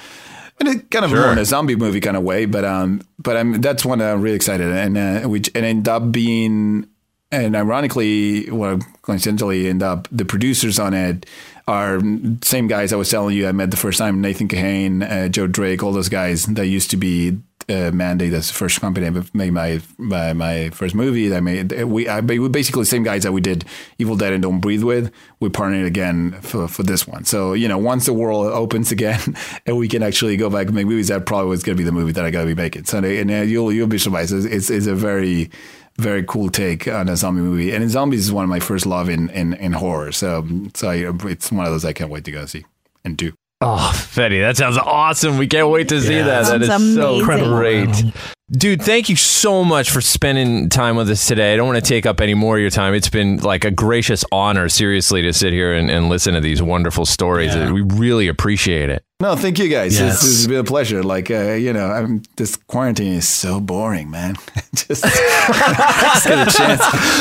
And it kind of Sure. more in a zombie movie kind of way, but um, but I'm that's one I'm really excited, and uh, which and ended up being, and ironically, well, coincidentally, end up the producers on it are same guys I was telling you I met the first time, Nathan Kahane, uh, Joe Drake, all those guys that used to be uh, Mandate. That's the first company that made my my, my first movie. That made we I, we basically the same guys that we did Evil Dead and Don't Breathe with. We partnered again for for this one. So you know, once the world opens again and we can actually go back and make movies, that probably was going to be the movie that I got to be making. So and uh, you'll you'll be surprised. It's, it's, it's a very very cool take on a zombie movie. And zombies is one of my first love in in, in horror. So so I, it's one of those I can't wait to go see and do. Oh, Fede, that sounds awesome. We can't wait to see Yeah. that. That is Sounds so amazing. great. Dude, thank you so much for spending time with us today. I don't want to take up any more of your time. It's been like a gracious honor, seriously, to sit here and, and listen to these wonderful stories. Yeah. We really appreciate it. No, thank you guys. Yes. It's, it's been a pleasure. Like uh, you know, I'm, this quarantine is so boring, man. just, just get a chance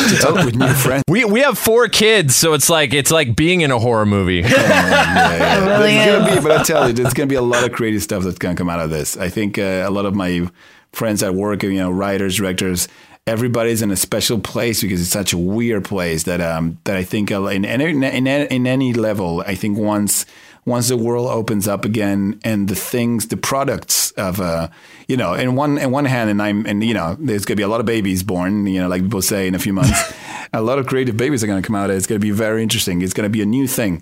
to talk with new friends. We we have four kids, so it's like it's like being in a horror movie. Yeah, yeah. Really There's gonna be, but I tell you, there's gonna be a lot of creative stuff that's gonna come out of this. I think uh, a lot of my friends at work, you know, writers, directors, everybody's in a special place because it's such a weird place that um that I think uh, in in in, in any level, I think once once the world opens up again and the things, the products of uh, you know, in one in one hand, and I'm and you know, there's gonna be a lot of babies born, you know, like people say in a few months, a lot of creative babies are gonna come out. It's gonna be very interesting. It's gonna be a new thing.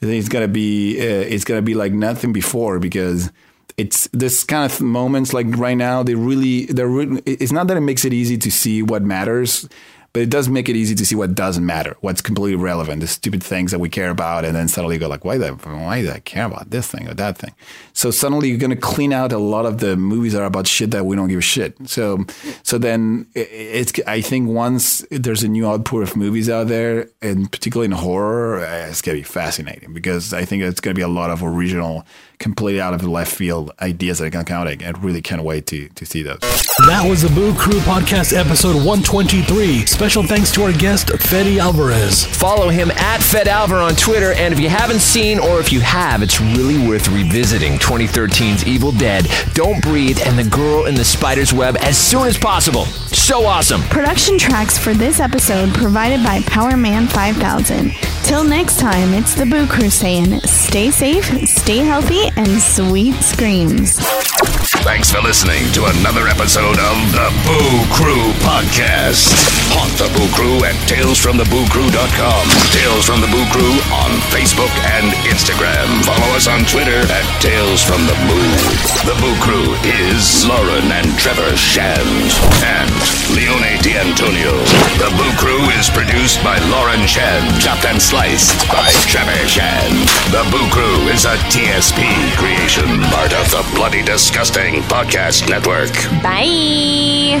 It's gonna be uh, it's gonna be like nothing before because it's this kind of moments like right now they really they're really, it's not that it makes it easy to see what matters but it does make it easy to see what doesn't matter what's completely relevant the stupid things that we care about and then suddenly you go like why the why do I care about this thing or that thing so suddenly you're gonna clean out a lot of the movies that are about shit that we don't give a shit so so then i- it's I think once there's a new output of movies out there and particularly in horror uh, it's gonna be fascinating because I think it's gonna be a lot of original completely out of the left field ideas that are gonna come out I really can't wait to to see those That was the Boo Crew Podcast episode 123. Special thanks to our guest, Fede Alvarez. Follow him at Fed Alvar on Twitter, and if you haven't seen or if you have, it's really worth revisiting 2013's Evil Dead, Don't Breathe, and The Girl in the Spider's Web as soon as possible. So awesome. Production tracks for this episode provided by Powerman 5000. Till next time, it's the Boo Crew saying, stay safe, stay healthy, and sweet screams. Thanks for listening to another episode of the Boo Crew Podcast. Haunt the Boo Crew at talesfromthebooCrew.com. Tales from the Boo Crew on Facebook and Instagram. Follow us on Twitter at Tales from the Boo. The Boo Crew is Lauren and Trevor Shand and Leone D'Antonio. The Boo Crew is produced by Lauren Shand, chopped and sliced by Trevor Shand. The Boo Crew is a TSP creation, part of the Bloody Disgusting Podcast Network. Bye.